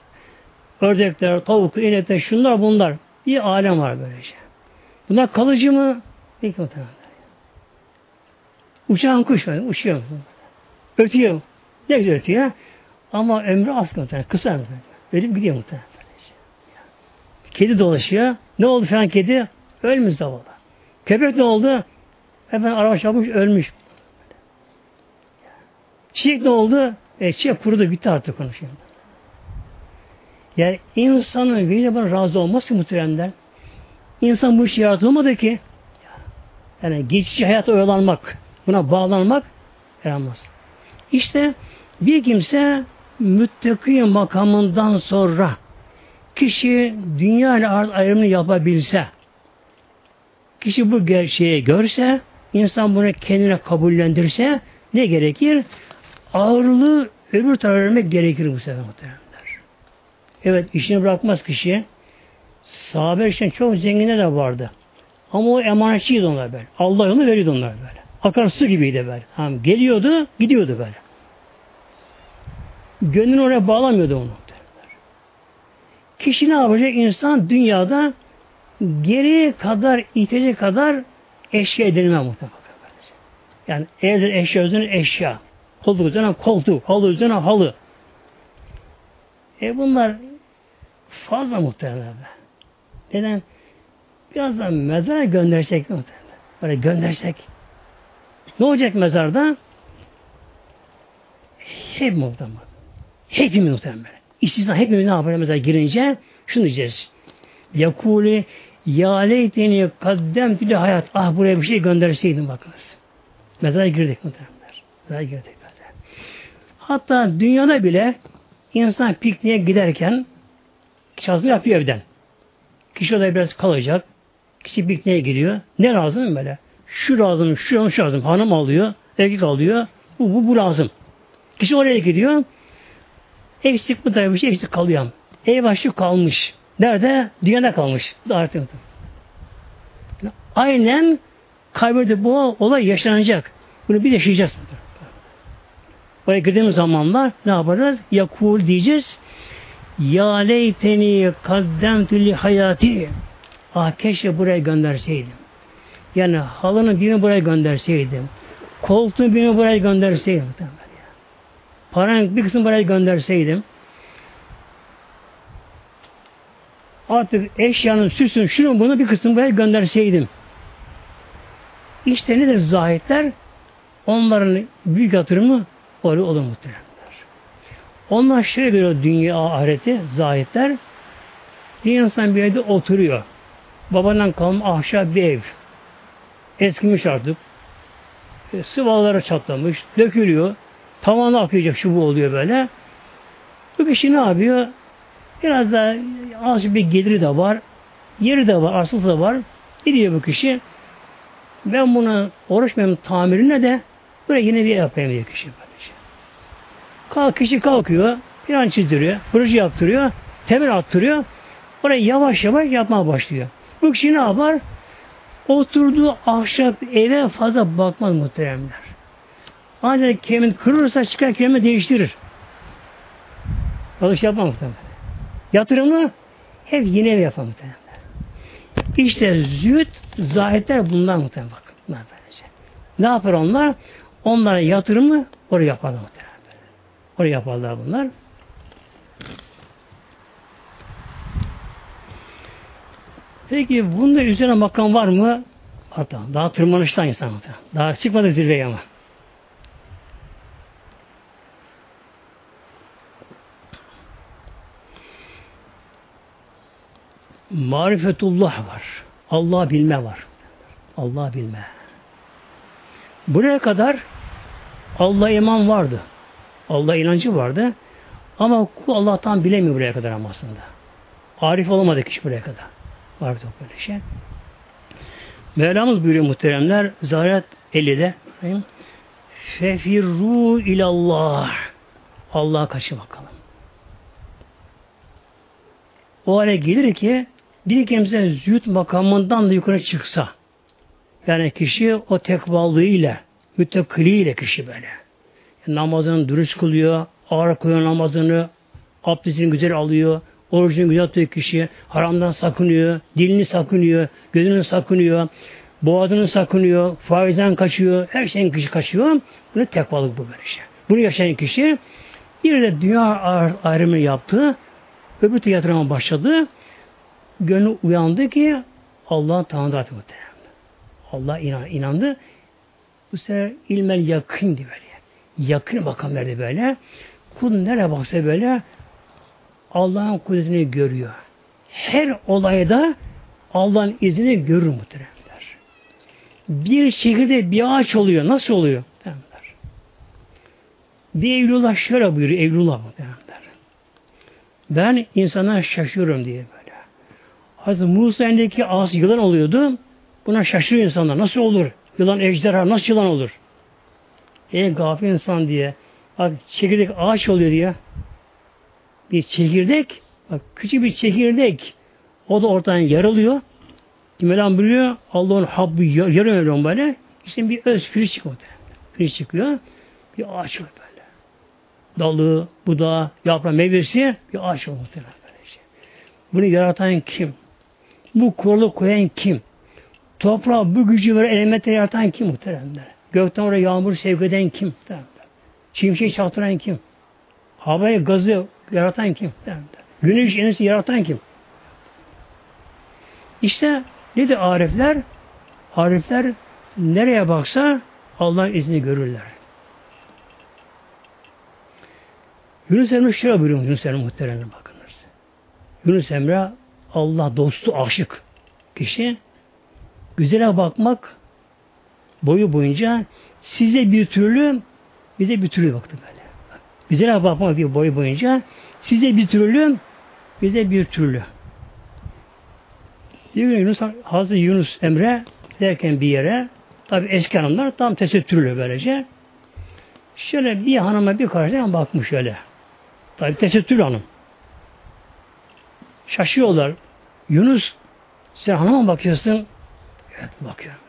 ördekler, tavuklar, inekler, şunlar bunlar. Bir alem var böylece. Bunlar kalıcı mı? Peki muhtemelen. Uçan kuş var, uçuyor. Ötüyor. Ne güzel ötüyor. Ama ömrü az muhtemelen, kısa muhtemelen. Ölüp gidiyor muhtemelen. Kedi dolaşıyor. Ne oldu falan kedi? Ölmüş zavallı. Köpek ne oldu? Efendim araba çarpmış, ölmüş. Çiçek ne oldu? E, çiçek kurudu, bitti artık konuşuyor. Yani insanın birine bana razı olması muhteremler. İnsan bu işi yaratılmadı ki. Yani geçici hayata oyalanmak, buna bağlanmak yaramaz. İşte bir kimse müttaki makamından sonra kişi dünya ile ayrımını yapabilse, kişi bu gerçeği görse, insan bunu kendine kabullendirse ne gerekir? Ağırlığı öbür tarafa vermek gerekir bu sefer muhteremler. Evet işini bırakmaz kişi. Sahabe için çok zenginler de vardı. Ama o emanetçiydi onlar böyle. Allah onu veriyordu onlar böyle. Akar su gibiydi böyle. Tamam, geliyordu, gidiyordu böyle. Gönlünü oraya bağlamıyordu onu. Kişi ne yapacak? İnsan dünyada geri kadar, ihtiyacı kadar eşya edinme muhtemelen. Yani evde eşya üzerine eşya. Koltuk üzerine koltuk, halı üzerine halı. E bunlar fazla muhtemelen. Neden? Biraz da mezara göndersek muhtemelen. Böyle göndersek. Ne olacak mezarda? Hep muhtemelen. Hepimiz muhtemelen. İstisna hepimiz ne yapar mezara girince? Şunu diyeceğiz. Yakuli ya leyteni kaddem tüle hayat. Ah buraya bir şey gönderseydim bakınız. Mezara girdik muhtemelen. Mezara girdik. Böyle. Hatta dünyada bile insan pikniğe giderken kişi yapıyor evden. Kişi orada biraz kalacak. Kişi pikniğe gidiyor. Ne lazım böyle? Şu lazım, şu lazım, şu lazım. Hanım alıyor, erkek alıyor. Bu, bu, bu lazım. Kişi oraya gidiyor. Eksik bu da bir şey eksik kalıyor. Ev başı kalmış. Nerede? Dünyada kalmış. Artık. Aynen kaybede bu olay yaşanacak. Bunu bir yaşayacağız. Oraya girdiğimiz zamanlar ne yaparız? Yakul diyeceğiz. Ya leyteni kaddemtü li hayati. Ah keşke buraya gönderseydim. Yani halının birini buraya gönderseydim. Koltuğun birini buraya gönderseydim. Paranın bir kısmını buraya gönderseydim. Artık eşyanın, süsün, şunun bunu bir kısmını buraya gönderseydim. İşte nedir zahitler? Onların büyük yatırımı öyle olur muhteremler. Onlar şöyle görüyor dünya ahireti, zahitler. Bir insan bir evde oturuyor. Babandan kalma ahşap bir ev. Eskimiş artık. E, sıvaları çatlamış, dökülüyor. Tavanı akıyacak şu bu oluyor böyle. Bu kişi ne yapıyor? Biraz da az bir geliri de var. Yeri de var, arsası da var. Gidiyor bu kişi. Ben oruç benim tamirine de buraya yine bir yapayım diyor kişi. Böylece. Kalk, kişi kalkıyor. Plan çizdiriyor. Proje yaptırıyor. Temel attırıyor. Orayı yavaş yavaş yapmaya başlıyor. Bu kişi ne yapar? Oturduğu ahşap eve fazla bakmaz muhteremler. Ancak kemiğin kırılırsa çıkar kemiği değiştirir. Alış yapmaz muhtemelen. Yatırımı hep yine ev yapar muhtemelen. İşte züht, zahitler bundan muhtemelen bakın. Bunlar böylece. Ne yapar onlar? Onlara yatırımı oraya yaparlar muhtemelen. Oraya yaparlar bunlar. Peki bunda üzerine makam var mı? Hatta daha tırmanıştan insan muhtemelen. Daha çıkmadı zirveye ama. Marifetullah var. Allah bilme var. Allah bilme. Buraya kadar Allah iman vardı. Allah inancı vardı. Ama kul Allah'tan bilemiyor buraya kadar ama aslında. Arif olamadı kişi buraya kadar. Var bir böyle şey. Mevlamız buyuruyor muhteremler Zahiret 50'de Fefirru ilallah Allah'a kaçın bakalım. O hale gelir ki bir kimse züht makamından da yukarı çıksa, Yani kişi o tekvallığıyla, müttakiliyle kişi böyle. Namazını dürüst kılıyor, ağır kılıyor namazını, abdestini güzel alıyor, orucunu güzel tutuyor kişi, haramdan sakınıyor, dilini sakınıyor, gözünü sakınıyor, boğazını sakınıyor, faizden kaçıyor, her şeyin kişi kaçıyor. Bunu tekvalık bu böyle şey. Bunu yaşayan kişi bir de dünya ayrımını yaptı, öbür tiyatroma başladı, gönlü uyandı ki Allah tanıdı muhtemelen. Allah inan, inandı. Bu sefer ilmel yakın böyle. Yakın makam verdi böyle. Kul nereye baksa böyle Allah'ın kudretini görüyor. Her olayda Allah'ın izini görür muhteremler. Bir şehirde bir ağaç oluyor. Nasıl oluyor? Muhteremler. Bir Evlullah şöyle buyuruyor. Evlullah muhteremler. Ben insana şaşıyorum diye. Hazreti Musa elindeki ağız yılan oluyordu. Buna şaşırıyor insanlar. Nasıl olur? Yılan ejderha nasıl yılan olur? Ey gafil insan diye. Bak çekirdek ağaç oluyor diye. Bir çekirdek, bak küçük bir çekirdek. O da ortadan yarılıyor. Mevlam biliyor. Allah'ın habbı yarıyor böyle. İşte bir öz filiz çıkıyor. Filiz çıkıyor. Bir ağaç var böyle. Dalı, budağı, yaprağı, meyvesi bir ağaç var muhtemelen. Bunu yaratan kim? Bu kuralı koyan kim? Toprağa bu gücü veren elementleri yaratan kim muhteremler? Gökten oraya yağmur sevk eden kim? Muhteremler. Şimşek çaktıran kim? Havaya gazı yaratan kim? Muhteremler. Güneş enerjisi yaratan kim? İşte ne de arifler? Arifler nereye baksa Allah'ın izni görürler. Yunus Emre şöyle buyuruyor Yunus Emre muhteremler bakınız. Yunus Emre Allah dostu aşık kişi güzele bakmak boyu boyunca size bir türlü bize bir türlü baktı böyle. Güzele bakmak diyor boyu boyunca size bir türlü bize bir türlü. Bir gün Yunus, Hazreti Yunus Emre derken bir yere tabi eski hanımlar tam tesettürlü böylece şöyle bir hanıma bir karşıdan bakmış öyle. Tabi tesettürlü hanım. Şaşıyorlar. Yunus sen hanıma bakıyorsun. Evet bakıyorum.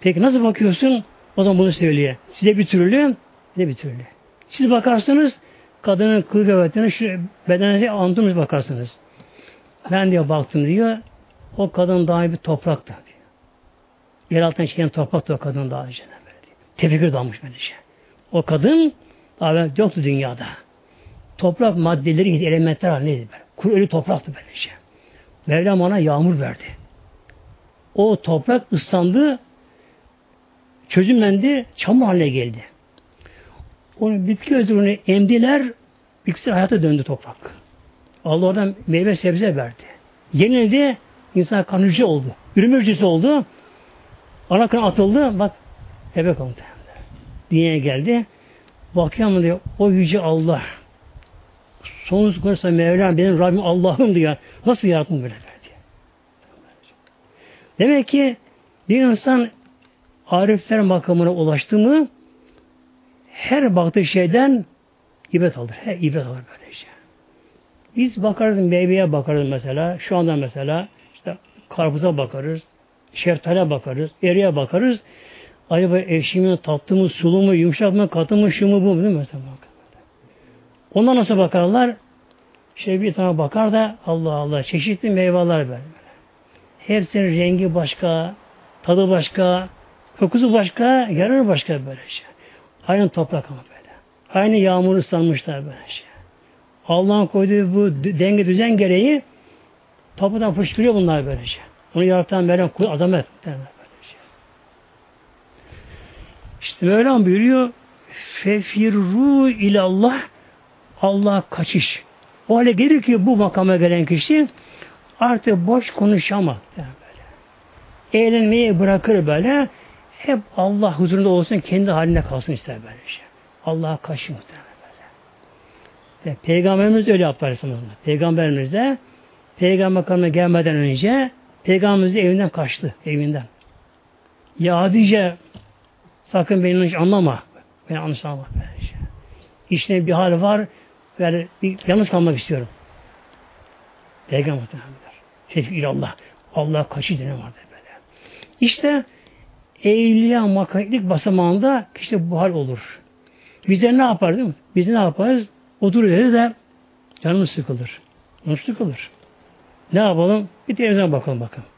Peki nasıl bakıyorsun? O zaman bunu söylüyor. Size bir türlü, ne bir türlü. Siz bakarsınız kadının kılık kıyafetine şu bedenine anlatılmış bakarsınız. Ben diyor baktım diyor. O kadın daha bir toprakta diyor. Yer altından çıkan toprak o kadın daha önce. Tefekkür dalmış böylece. O kadın daha yoktu dünyada. Toprak maddeleri, elementler halindeydi. Kuru ölü topraktı böylece. Mevlam ona yağmur verdi. O toprak ıslandı, çözümlendi, çamur haline geldi. Onu bitki özürünü emdiler, bitkisi hayata döndü toprak. Allah oradan meyve sebze verdi. Yenildi, insan kanıcı oldu. Ürün oldu. Ana kan atıldı, bak bebek oldu. Dünyaya geldi. Bakıyorum diyor, o yüce Allah. Sonsuz konuşsa Mevlam benim Rabbim Allah'ım diyor. Nasıl yarattın böyle diye. Demek ki bir insan arifler makamına ulaştı mı her baktığı şeyden ibret alır. Her ibret alır böyle şey. Biz bakarız meyveye bakarız mesela. Şu anda mesela işte karpuza bakarız. Şeftale bakarız. Eriye bakarız. Acaba ekşi tatlı mı, sulu mu, yumuşak mı, katı mı, şu mu, bu mu değil mi? Mesela Ona nasıl bakarlar? Şey bir tane bakar da Allah Allah çeşitli meyveler böyle. Hepsinin rengi başka, tadı başka, kokusu başka, yararı başka böyle şey. Aynı toprak ama böyle. Aynı yağmur ıslanmışlar böyle şey. Allah'ın koyduğu bu denge düzen gereği topraktan fışkırıyor bunlar böyle şey. Onu yaratan Meryem kul azamet şey. İşte Mevlam buyuruyor fefirru ilallah Allah kaçış. O hale gelir ki bu makama gelen kişi artık boş konuşamaz. Yani böyle. Eğlenmeyi bırakır böyle. Hep Allah huzurunda olsun, kendi haline kalsın ister böyle şey. Allah'a kaçın muhtemelen böyle. Yani Peygamberimiz öyle yaptı Aleyhisselam. Peygamberimiz de Peygamber makamına gelmeden önce Peygamberimiz de evinden kaçtı, evinden. Ya Hatice sakın beni anlama. Beni anlama. Şey. İşte bir hal var, yani bir, yalnız kalmak istiyorum. Peygamber Muhtemelen. Tevfik Allah. Allah kaçı dine vardı böyle. İşte evliya makamlik basamağında işte bu hal olur. Bize ne yapar değil mi? Biz ne yaparız? Oturuyoruz de canımız sıkılır. Canımız sıkılır. Ne yapalım? Bir televizyon bakalım bakalım.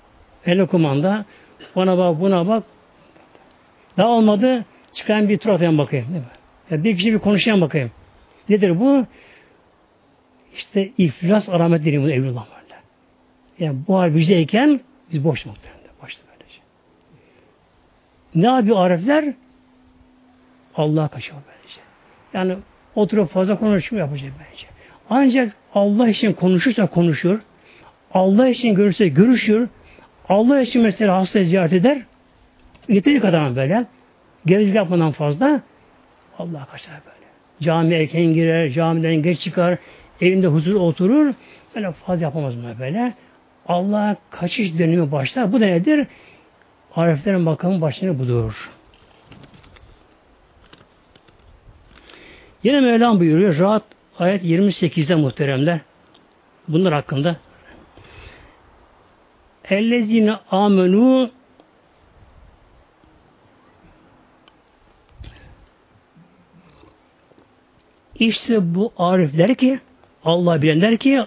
Elle kumanda ona bak buna bak. Daha olmadı çıkan bir tur bakayım. Değil mi? Ya bir kişi bir konuşayım bakayım. Nedir bu? İşte iflas alamet deniyor bu evlullah böyle. Yani bu hal bizdeyken biz boş muhtemelen. Boşta böylece. Ne yapıyor arifler? Allah'a kaçıyor böylece. Yani oturup fazla konuşma yapacak bence. Ancak Allah için konuşursa konuşur. Allah için görürse görüşür. Allah için mesela hasta ziyaret eder. Yeteri kadar böyle. Gevezlik yapmadan fazla Allah'a kaçar böyle. Cami erken girer, camiden geç çıkar, evinde huzur oturur. Böyle fazla yapamaz mı böyle? Allah'a kaçış dönemi başlar. Bu da nedir? Ariflerin makamı başını budur. Yine Mevlam buyuruyor. Rahat ayet 28'de muhteremler. Bunlar hakkında. Ellezine amenu İşte bu arifler ki Allah bilenler ki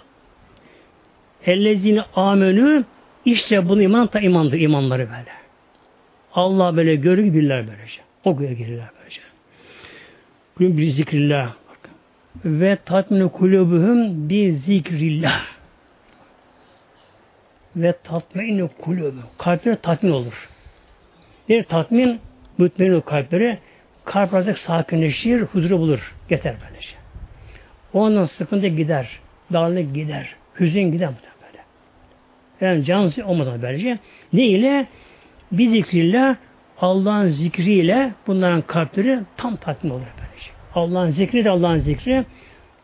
ellezine amenü işte bunu iman ta imandır imanları böyle. Allah böyle görür bilirler böylece. O göre gelirler böylece. Kulübü bir zikrillah. Ve tatminu kulübühüm bir zikrillah. Ve tatminu kulübü. Kalpleri tatmin olur. Bir tatmin mütmenin o kalpleri kalp artık sakinleşir, huzuru bulur. Yeter böylece. Ondan sıkıntı gider. Darlık gider. Hüzün gider böyle. Yani can olmaz böylece. Ne ile? Bir zikriyle Allah'ın zikriyle bunların kalpleri tam tatmin olur böylece. Allah'ın zikri de Allah'ın zikri.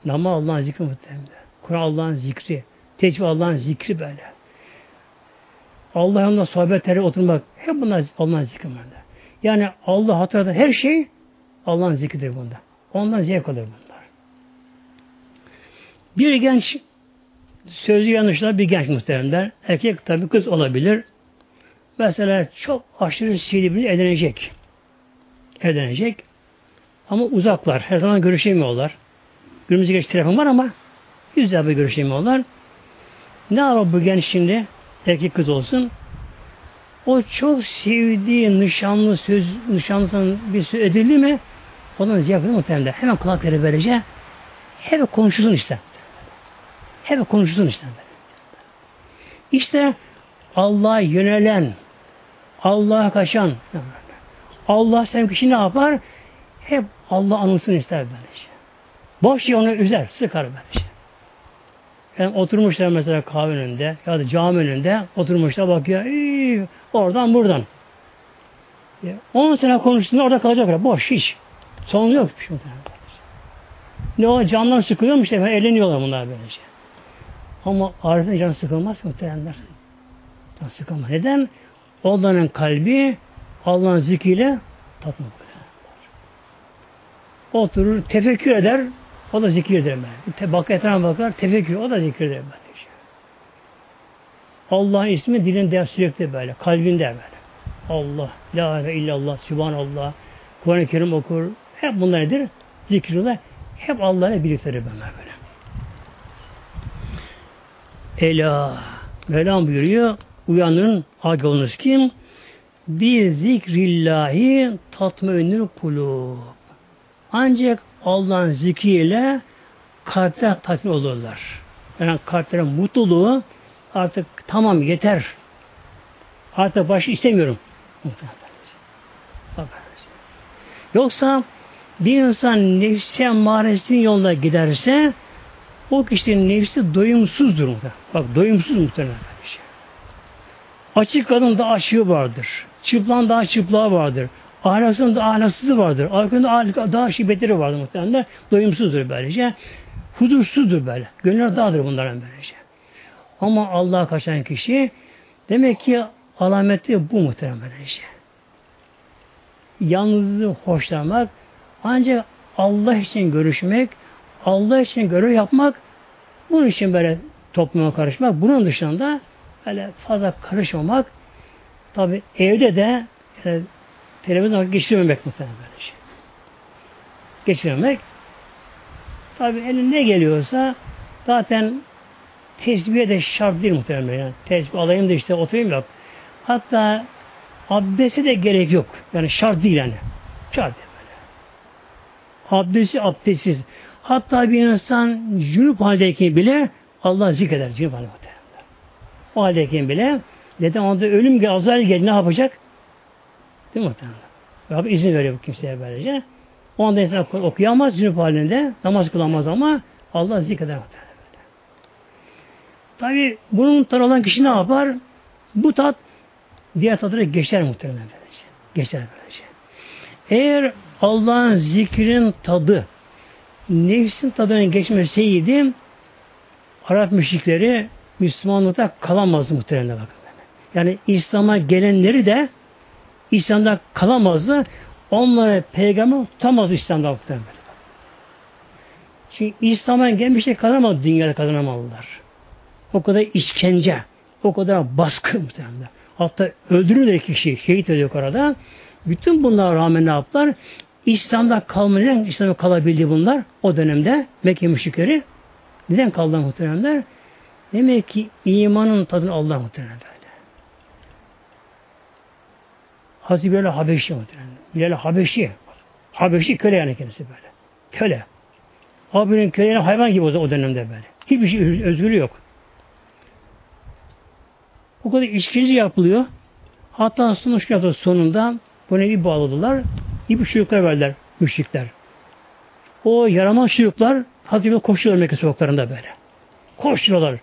Nama Allah'ın zikri muhtemelen. Kur'an Allah'ın zikri. Tecrübe Allah'ın zikri böyle. Allah yanında sohbetlere oturmak hep bunlar Allah'ın zikri böyle. Yani Allah hatırladı her şey Allah'ın zikridir bunda. Ondan zevk alır bunlar. Bir genç sözü yanlışlar bir genç muhteremler. Erkek tabi kız olabilir. Mesela çok aşırı sevdiğini evlenecek. Evlenecek. Ama uzaklar. Her zaman görüşemiyorlar. Günümüzde geç telefon var ama yüzde bir görüşemiyorlar. Ne yapar bu genç şimdi? Erkek kız olsun. O çok sevdiği nişanlı söz, nişanlısının bir söz edildi mi onun ziyafeti muhtemelen. Hemen kulakları böylece hep konuşulsun işte. Hep konuşulsun işte. İşte Allah'a yönelen, Allah'a kaçan, Allah sen kişi ne yapar? Hep Allah anılsın ister böylece. Boş şey onu üzer, sıkar böylece. Yani oturmuşlar mesela kahve önünde ya da cami önünde oturmuşlar bakıyor. Iyi, oradan buradan. 10 sene konuştuğunda orada kalacaklar. Boş hiç. Son yok. Şey ne o candan sıkılıyormuş işte. Eğleniyorlar bunlar böylece. Ama Arif'in canı sıkılmaz muhtemelenler. Can sıkılmaz. Neden? Onların kalbi Allah'ın zikriyle tatlı Oturur, tefekkür eder, o da zikir eder. Te bak etrafına bakar, tefekkür, o da zikir eder. Böylece. Allah'ın ismi dilinde sürekli böyle, kalbinde böyle. Allah, La ilahe illallah, Subhanallah, Kur'an-ı Kerim okur, hep bunlar nedir? Zikirler. Hep Allah'la birliktedir bunlar böyle. Ela. Mevlam buyuruyor. Uyanın olunuz kim? Bir zikrillahi tatmeinül kulub. Ancak Allah'ın zikriyle kalpler tatmin olurlar. Yani kalplerin mutluluğu artık tamam yeter. Artık başı istemiyorum. Yoksa bir insan nefsi emmaresinin yoluna giderse o kişinin nefsi doyumsuzdur muhtemelen. Bak doyumsuz muhtemelen. Şey. Açık kadın da açığı vardır. Çıplan daha çıplağı vardır. Ahlaksızın da ahlaksızı vardır. Ahlakın daha şiddetleri vardır muhtemelen. Doyumsuzdur böylece. Huzursuzdur böyle. Gönüller dağdır bunların böylece. Ama Allah'a kaçan kişi demek ki alameti bu muhtemelen böylece. Yalnızlığı hoşlanmak, ancak Allah için görüşmek, Allah için görev yapmak, bunun için böyle topluma karışmak, bunun dışında böyle fazla karışmamak, Tabi evde de yani, televizyon geçirmemek muhtemelen böyle şey. Geçirmemek. Tabi eline ne geliyorsa zaten tesbihe de şart değil muhtemelen. Yani tesbih alayım da işte oturayım da. Hatta abdeste de gerek yok. Yani şart değil yani. Şart değil böyle. Abdesti abdestsiz. Hatta bir insan cünüp haldeyken bile Allah zikreder cünüp haldeyken. O haldeyken bile neden onda ölüm gel, azar gel ne yapacak? Değil mi muhtemelen? Rabbi izin veriyor bu kimseye böylece. O anda insan okuyamaz cünüp halinde, namaz kılamaz ama Allah zikreder muhtemelen. Tabi bunun tar olan kişi ne yapar? Bu tat diğer tatlara geçer muhtemelen böylece. Geçer böylece. Eğer Allah'ın zikrin tadı nefsin tadının geçmeseydi Arap müşrikleri Müslümanlıkta kalamazdı muhtemelen bakın. Yani İslam'a gelenleri de İslam'da kalamazdı. Onları peygamber tutamaz İslam'da muhtemelen. Çünkü İslam'a gelmişler kazanamadı dünyada kazanamadılar. O kadar işkence, o kadar baskı muhtemelen. Hatta öldürülür kişi, şehit ediyor orada. Bütün bunlara rağmen ne yaptılar? İslam'da kalmayan, İslam'da kalabildi bunlar o dönemde Mekke müşrikleri. Neden kaldılar muhteremler? Demek ki imanın tadını Allah muhteremler böyle. Hazreti Bilal Habeşi muhteremler. Bilal Habeşi. Habeşi köle yani kendisi böyle. Köle. Abinin köle hayvan gibi o dönemde böyle. Hiçbir şey özgürlüğü yok. O kadar işkence yapılıyor. Hatta sonuçta sonunda bunu bir bağladılar. İpi çocuklar verdiler müşrikler. O yaramaz çocuklar Hazreti koşuyorlar Mekke sokaklarında böyle. Koşuyorlar.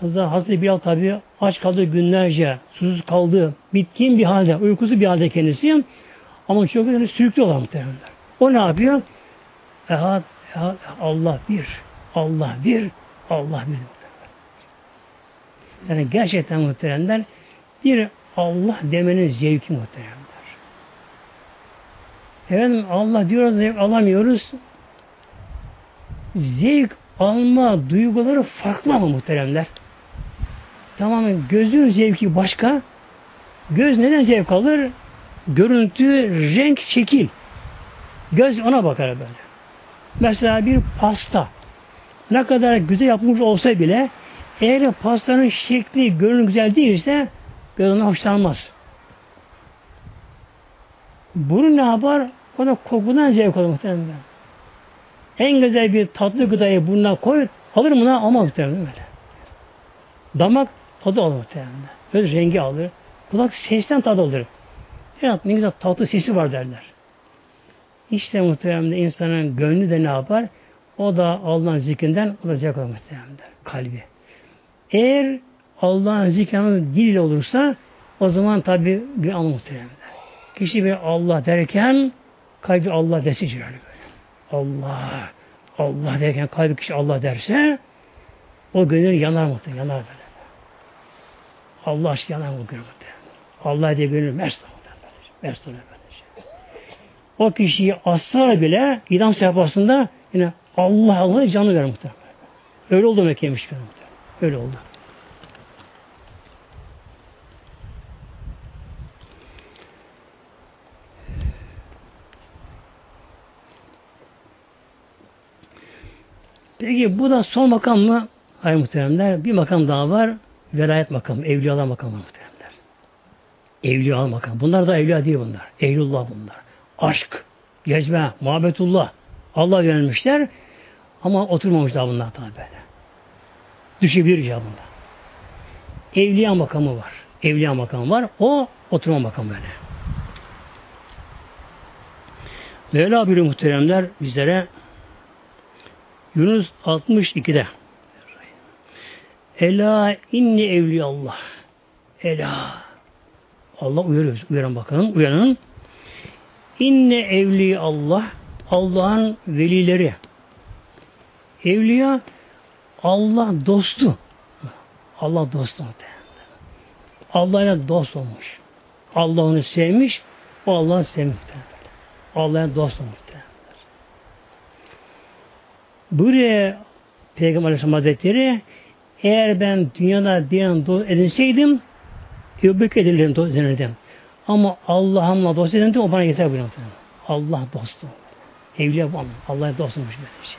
Hazreti, Hazreti Bilal tabi aç kaldı günlerce, susuz kaldı, bitkin bir halde, uykusu bir halde kendisi. Ama çocuklar sürüklüyorlar muhtemelen. O ne yapıyor? Ehad, ehad, Allah bir, Allah bir, Allah bir. Yani gerçekten muhteremler bir Allah demenin zevki muhteremler. Efendim Allah diyoruz zevk alamıyoruz. Zevk alma duyguları farklı ama muhteremler. Tamamen gözün zevki başka. Göz neden zevk alır? Görüntü, renk, şekil. Göz ona bakar böyle. Mesela bir pasta ne kadar güzel yapılmış olsa bile eğer pastanın şekli, görünüm güzel değilse göz ona hoşlanmaz. Burun ne yapar? O da kokudan zevk alır muhtemelen. En güzel bir tatlı gıdayı burnuna koy, alır mı? Ama muhtemelen böyle. Damak tadı alır muhtemelen. Göz rengi alır. Kulak sesten tadı alır. Ya, ne güzel tatlı sesi var derler. İşte muhtemelen insanın gönlü de ne yapar? O da Allah'ın zikrinden o zevk alır muhtemelen. Kalbi. Eğer Allah'ın zikri dil olursa o zaman tabi bir anı muhtemelen. Kişi bir Allah derken kalbi Allah desici böyle böyle. Allah, Allah derken kalbi kişi Allah derse o gönül yanar muhtemelen, yanar böyle. Allah aşkı yanar o gönül muhtemelen. Allah diye gönül mest muhtemelen. Mest oluyor böylece. O kişiyi asla bile idam sehpasında yine Allah Allah canı verir muhtemelen. Öyle oldu Mekke'ymiş muhtemelen. Öyle oldu. Peki bu da son makam mı? Hayır muhteremler. Bir makam daha var. Velayet makamı. Evliyalar makamı muhteremler. Evliya makam. Bunlar da evliya değil bunlar. Eylullah bunlar. Aşk, gezme, muhabbetullah. Allah yönelmişler. Ama oturmamışlar bunlar tabi. Düşebilir ya bunda. Evliya makamı var. Evliya makamı var. O oturma makamı böyle. Mevla bir muhteremler bizlere Yunus 62'de Ela inni evli Allah. Ela. Allah uyarıyor. Uyaran bakalım. Uyanın. İnne evli Allah. Allah'ın velileri. Evliya Allah dostu. Allah dostu. Allah'la dost olmuş. Allah onu sevmiş. O Allah'ı sevmiş. Allah'a dost olmuş. Buraya Peygamber Aleyhisselam Hazretleri eğer ben dünyada diyen dost edinseydim Ebu Bekir dost denirdim. Ama Allah'ımla dost edildim o bana yeter buyuruyor. Allah dostu. Evliya bu Allah'a dostumuş böyle şey.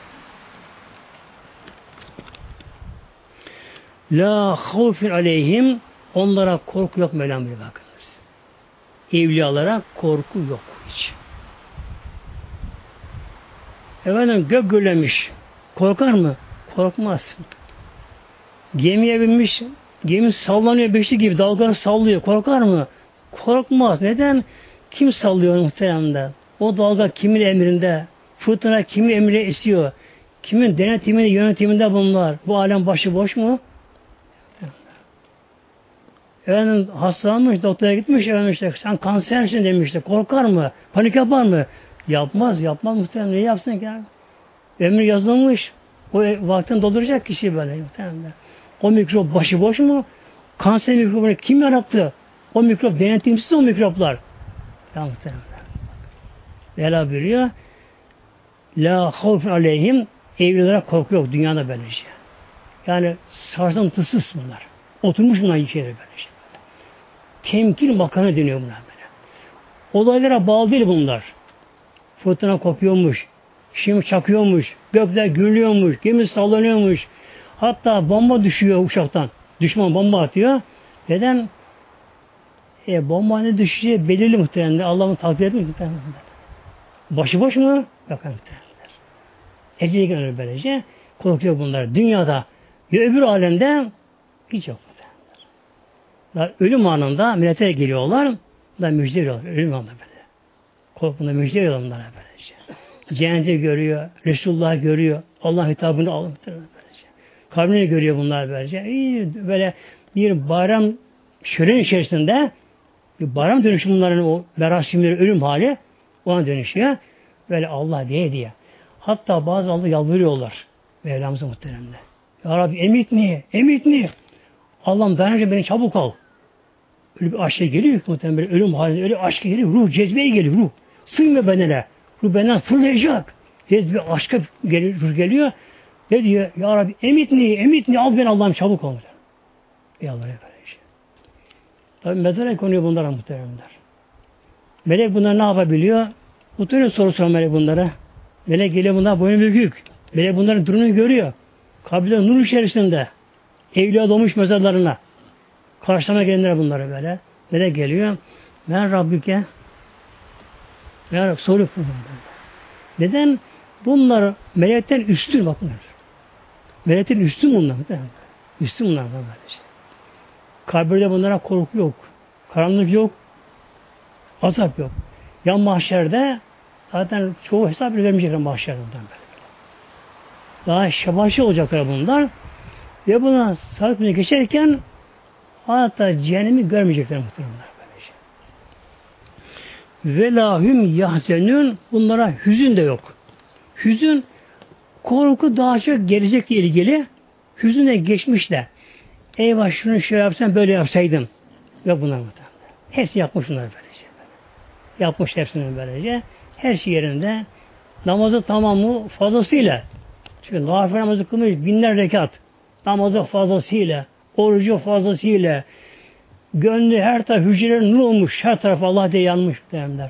La havfin aleyhim onlara korku yok Mevlam bir bakınız. Evliyalara korku yok hiç. Efendim gök gürlemiş. Korkar mı? Korkmaz. Gemiye binmiş, gemi sallanıyor beşli gibi, dalgaları sallıyor. Korkar mı? Korkmaz. Neden? Kim sallıyor muhteremde? O dalga kimin emrinde? Fırtına kimin emrine esiyor? Kimin denetiminde, yönetiminde bunlar? Bu alem başı boş mu? Efendim hastalanmış, doktora gitmiş, efendim sen kansersin demişti. Korkar mı? Panik yapar mı? Yapmaz, yapmaz muhtemelen. Ne yapsın ki? Ömür yazılmış. O vaktin dolduracak kişi böyle muhtemelen. O mikrop başıboş mu? Kanser mikrobunu kim yarattı? O mikrop denetimsiz o mikroplar. Ya muhtemelen. Vela buyuruyor. La havfun aleyhim evlilere korku yok dünyada böylece. Şey. Yani sarsıntısız bunlar. Oturmuş bunlar şeyler böylece. Şey. Temkin makanı deniyor bunlar böyle. Olaylara bağlı değil bunlar. Fırtına kopuyormuş. Şimdi çakıyormuş. Gökler gürlüyormuş. Gemi sallanıyormuş. Hatta bomba düşüyor uçaktan. Düşman bomba atıyor. Neden? E, bomba ne düşeceği belirli muhtemelen. Allah'ın takdir etmiyor muhtemelen. Başıboş mu? Yok muhtemelen. Eceli günler böylece. Korkuyor bunlar. Dünyada ya öbür alemde hiç yok. Muhtemelen. Ölüm anında millete geliyorlar. Da müjde veriyorlar. Ölüm anında böyle. Korkunda müjde veriyorlar bunlara böylece. Cenneti görüyor. Resulullah görüyor. Allah hitabını alıyor. Kabrini görüyor bunlar böylece. İyi, böyle bir bayram şölen içerisinde bir bayram dönüşü bunların o merasimleri ölüm hali ona dönüşüyor. Böyle Allah diye diye. Hatta bazı Allah yalvarıyorlar. Mevlamıza muhteremle. Ya Rabbi emitni, emitni. Allah'ım dayanınca beni çabuk al. Öyle bir aşk geliyor muhtemelen ölüm halinde öyle aşk geliyor. Ruh cezbeye geliyor ruh. Sığmıyor bedene. Ruh benden fırlayacak. Cezbe aşka geliyor, geliyor. Ne diyor? Ya Rabbi emitni, emitni al beni Allah'ım çabuk ol. Yalvarıyor böyle şey. Tabi mezara konuyor bunlara muhteremler. Melek bunlar ne yapabiliyor? Muhtemelen soru soran melek bunlara. Melek geliyor bunlar boyun bükük. Melek bunların durumunu görüyor. Kabirde nur içerisinde. Evliya doğmuş mezarlarına. Karşılama gelenler bunlara böyle. Melek geliyor. Ben Rabbike ben soru Neden? Bunlar melekten üstün bakın. Melekten üstün bunlar. Üstün bunlar böyle işte. Kabirde bunlara korku yok. Karanlık yok. Azap yok. Ya mahşerde zaten çoğu hesap vermeyecekler mahşerde böyle. Daha şabaşı olacaklar bunlar. Ve buna sahip geçerken hatta cehennemi görmeyecekler muhtemelen böylece. Ve lahüm yahzenün bunlara hüzün de yok. Hüzün korku daha çok gelecekle ilgili. Hüzün de geçmiş de. Eyvah şunu şöyle yapsam böyle yapsaydım. Ve bunlar muhtemelen. Hepsi yapmış bunlar böylece. Yapmış hepsini böylece. Her şey yerinde. Namazı tamamı fazlasıyla. Çünkü nafile namazı kılmış binler rekat. Namazı fazlasıyla. Orucu fazlasıyla. Gönlü her taraf hücreleri nur olmuş. Her taraf Allah diye yanmış muhtemelenler.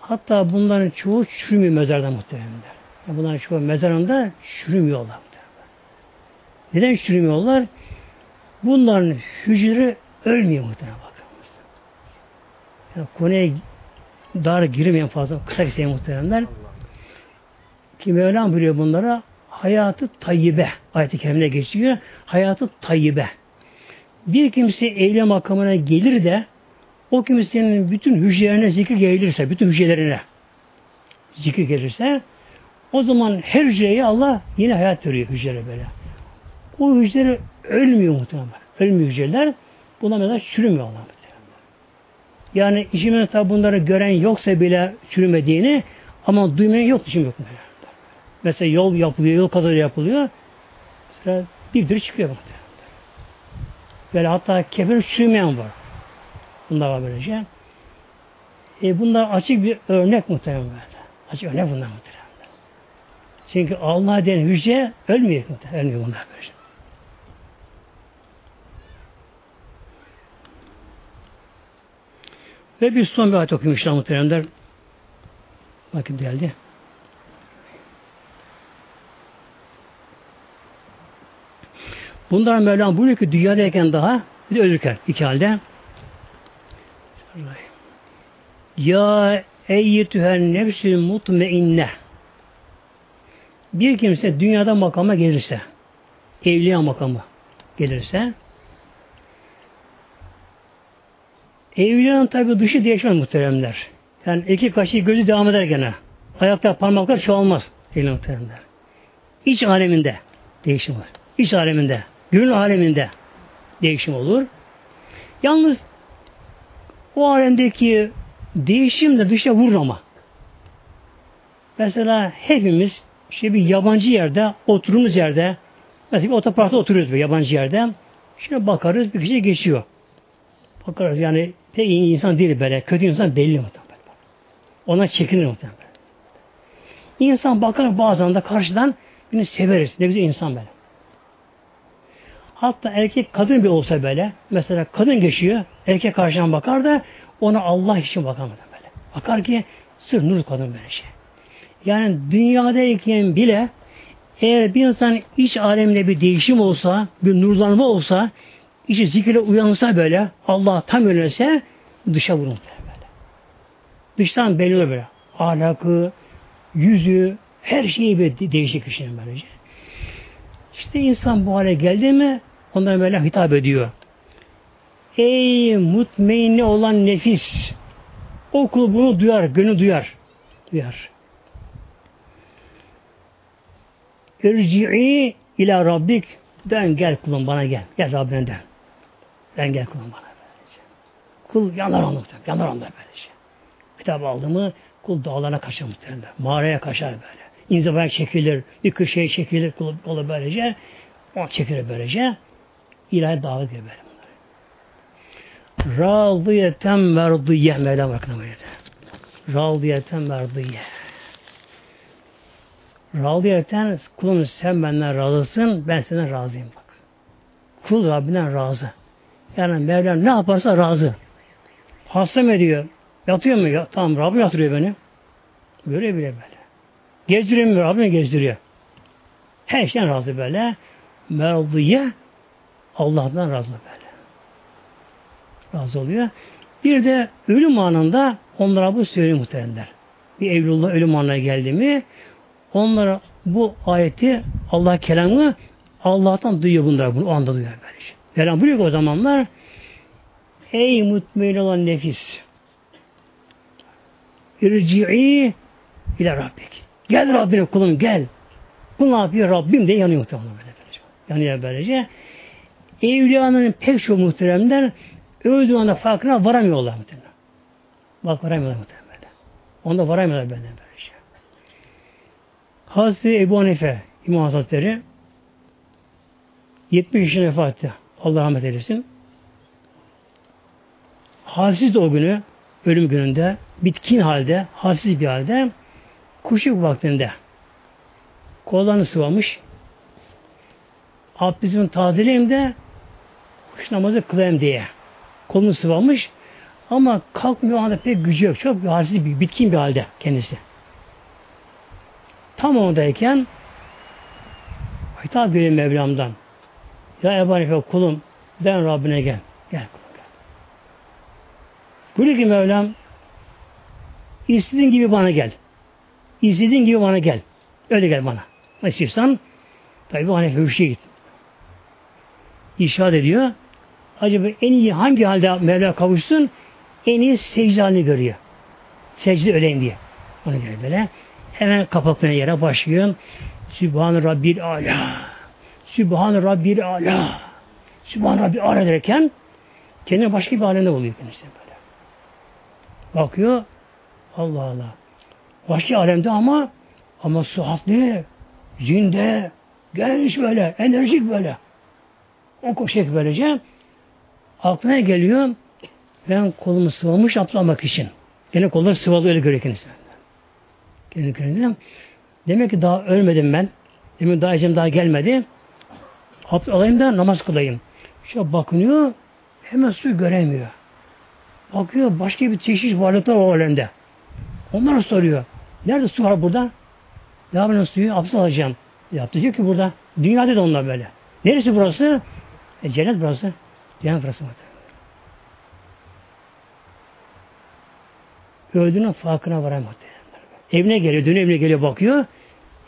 Hatta bunların çoğu çürümüyor mezarda muhtemelenler. Bunların çoğu mezarında çürümüyorlar. Neden çürümüyorlar? Bunların hücreleri ölmüyor muhtemelen bakınız. Yani konuya dar girmeyen fazla kısa bir muhteremler. Ki Mevlam buyuruyor bunlara hayatı tayyibe ayet-i kerimine geçiyor. Hayatı tayyibe. Bir kimse evliya makamına gelir de o kimsenin bütün hücrelerine zikir gelirse, bütün hücrelerine zikir gelirse o zaman her hücreye Allah yine hayat veriyor hücrelere böyle. O hücreler ölmüyor muhtemelen. Ölmüyor hücreler. Buna mesela çürümüyor Allah muhtemelen. Yani işimiz tabi bunları gören yoksa bile çürümediğini ama duymayan yok işim yok. Mesela. yol yapılıyor, yol kazaları yapılıyor. Mesela dipdiri çıkıyor muhtemelen. Böyle hatta kefen sürmeyen var. Bunlar var böylece. E bunlar açık bir örnek muhtemelen böyle. Açık örnek bunlar muhtemelen. Çünkü Allah denen hücre ölmüyor muhtemelen. Ölmüyor bunlar böylece. Ve bir son bir ayet okuyayım inşallah muhteremler. Vakit geldi. Bunlar Mevlam buyuruyor ki dünyadayken daha bir de ölürken iki halde Ya eyyetühen nefsül mutmeinne bir kimse dünyada makama gelirse evliya makamı gelirse evliyanın tabi dışı değişmez muhteremler. Yani iki kaşı gözü devam eder gene. Ayaklar parmaklar çoğalmaz. Evliya muhteremler. İç aleminde değişim var. İç aleminde, gönül aleminde değişim olur. Yalnız o alemdeki değişim de dışa vurur. Mesela hepimiz işte bir yabancı yerde, oturduğumuz yerde, mesela bir otoparkta oturuyoruz bir yabancı yerde. Şimdi bakarız bir kişi geçiyor. Bakarız yani pek iyi insan değil böyle. Kötü insan belli muhtemelen. Ona çekinir muhtemelen. İnsan bakar bazen de karşıdan yine severiz. Ne güzel insan böyle. Hatta erkek kadın bir olsa böyle. Mesela kadın geçiyor. Erkek karşıdan bakar da ona Allah için bakar böyle. Bakar ki sır nur kadın böyle şey. Yani dünyadayken bile eğer bir insan iç aleminde bir değişim olsa, bir nurlanma olsa, içi zikirle uyansa böyle, Allah tam önerse dışa vurur böyle. Dıştan belli böyle. Ahlakı, yüzü, her şeyi bir değişik kişinin böylece. İşte insan bu hale geldi mi onlara böyle hitap ediyor. Ey mutmainne olan nefis o kul bunu duyar, gönül duyar. Duyar. Irci'i ila Rabbik dön gel kulum bana gel. Gel Rabbine dön. Ben gel kulum bana. Kul yanar onu yanar onu böylece. Kitap aldı mı kul dağlarına kaçar muhtemelen. Mağaraya kaçar böyle. İnzivaya çekilir, bir köşeye çekilir kul, kulu böylece. O çekilir böylece. İlahi davet ediyor böyle. Radiyeten merdiye Mevlam bakın böyle. Radiyeten merdiye. Radiyeten kulum sen benden razısın, ben senden razıyım bak. Kul Rabbinden razı. Yani Mevlam ne yaparsa razı. Hasta mı ediyor? Yatıyor mu? Ya, tamam Rabbim yatırıyor beni. Böyle bile böyle. Gezdiriyor mu? Rabbim gezdiriyor. Her şeyden razı böyle. Merdiye Allah'tan razı böyle. Razı oluyor. Bir de ölüm anında onlara bu söylüyor muhtemelenler. Bir evlullah ölüm anına geldi mi Onlara bu ayeti Allah kelamı Allah'tan duyuyor bunlar bunu o anda duyuyor böylece. Mevlam buyuruyor o zamanlar Ey mutmain olan nefis İrci'i ile Rabbik. Gel Rabbine kulum gel. Kul ne yapıyor? Rabbim de yanıyor muhtemelen böyle böylece. Yanıyor böylece. Evliyanın pek çok muhteremler öldüğü anda farkına varamıyorlar muhtemelen. Bak varamıyorlar muhtemelen. Onda varamıyorlar böyle böylece. Hazreti Ebu Hanife İmam Hazretleri 70 yaşına vefat. Allah rahmet eylesin. Halsiz de o günü, ölüm gününde, bitkin halde, halsiz bir halde, kuşluk vaktinde kollarını sıvamış. Abdestimi tazeleyim de kuş namazı kılayım diye. Kolunu sıvamış ama kalkmıyor anda pek gücü yok. Çok halsiz, bir bitkin bir halde kendisi. Tam oradayken hitap görüyor Mevlam'dan. Ya Ebu Hanife kulum ben Rabbine gel. Gel kulum gel. Buyuruyor ki Mevlam istediğin gibi bana gel. İstediğin gibi bana gel. Öyle gel bana. Ne istiyorsan tabi bu Hanife hürşe git. İşaret ediyor. Acaba en iyi hangi halde Mevla kavuşsun? En iyi secde halini görüyor. Secde öleyim diye. Onu göre böyle. Hemen kapatmaya yere başlıyor. Sübhan Rabbil Ala. Sübhan Rabbil Ala. Sübhan Rabbil Ala derken kendine başka bir alemde oluyor kendisi böyle. Bakıyor. Allah Allah. Başka alemde ama ama suhatlı, zinde, genç böyle, enerjik böyle. O koşacak böylece. Aklına geliyor. Ben kolumu sıvamış atlamak için. Gene kolları sıvalı öyle görüyor kendisi. Kendi kendine. Demek ki daha ölmedim ben. Demek daha ecem daha gelmedi. Abdest alayım da namaz kılayım. Şöyle bakınıyor, hemen su göremiyor. Bakıyor başka bir çeşit varlıklar o alemde. Onlar soruyor. Nerede su var burada? Ya ben suyu abdest alacağım. Yaptı diyor ki burada. Dünyada da onlar böyle. Neresi burası? E, cennet burası. Cennet burası. Öldüğünün farkına varan muhtemelen. Evine geliyor, dönüyor evine geliyor bakıyor.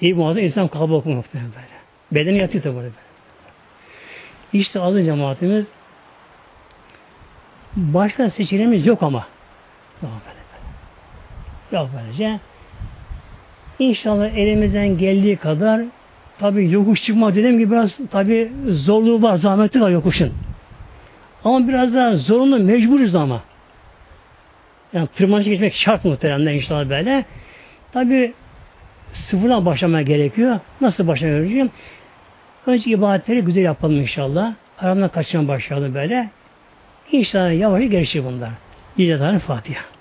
İyi muazzam insan kalbi okuyor muhtemelen böyle. Bedeni yatıyor tabi böyle. İşte azı cemaatimiz başka seçeneğimiz yok ama. Yok böyle. Yok böylece. İnşallah elimizden geldiği kadar tabi yokuş çıkma dediğim gibi biraz tabi zorluğu var, zahmeti var yokuşun. Ama biraz daha zorunlu, mecburuz ama. Yani tırmanış geçmek şart muhteremler inşallah böyle. Tabi sıfırdan başlamaya gerekiyor. Nasıl başlamaya gerekiyor? Önce ibadetleri güzel yapalım inşallah. Aramdan kaçan başlayalım böyle. İnşallah yavaş gelişir bunlar. Lillahi Fatiha.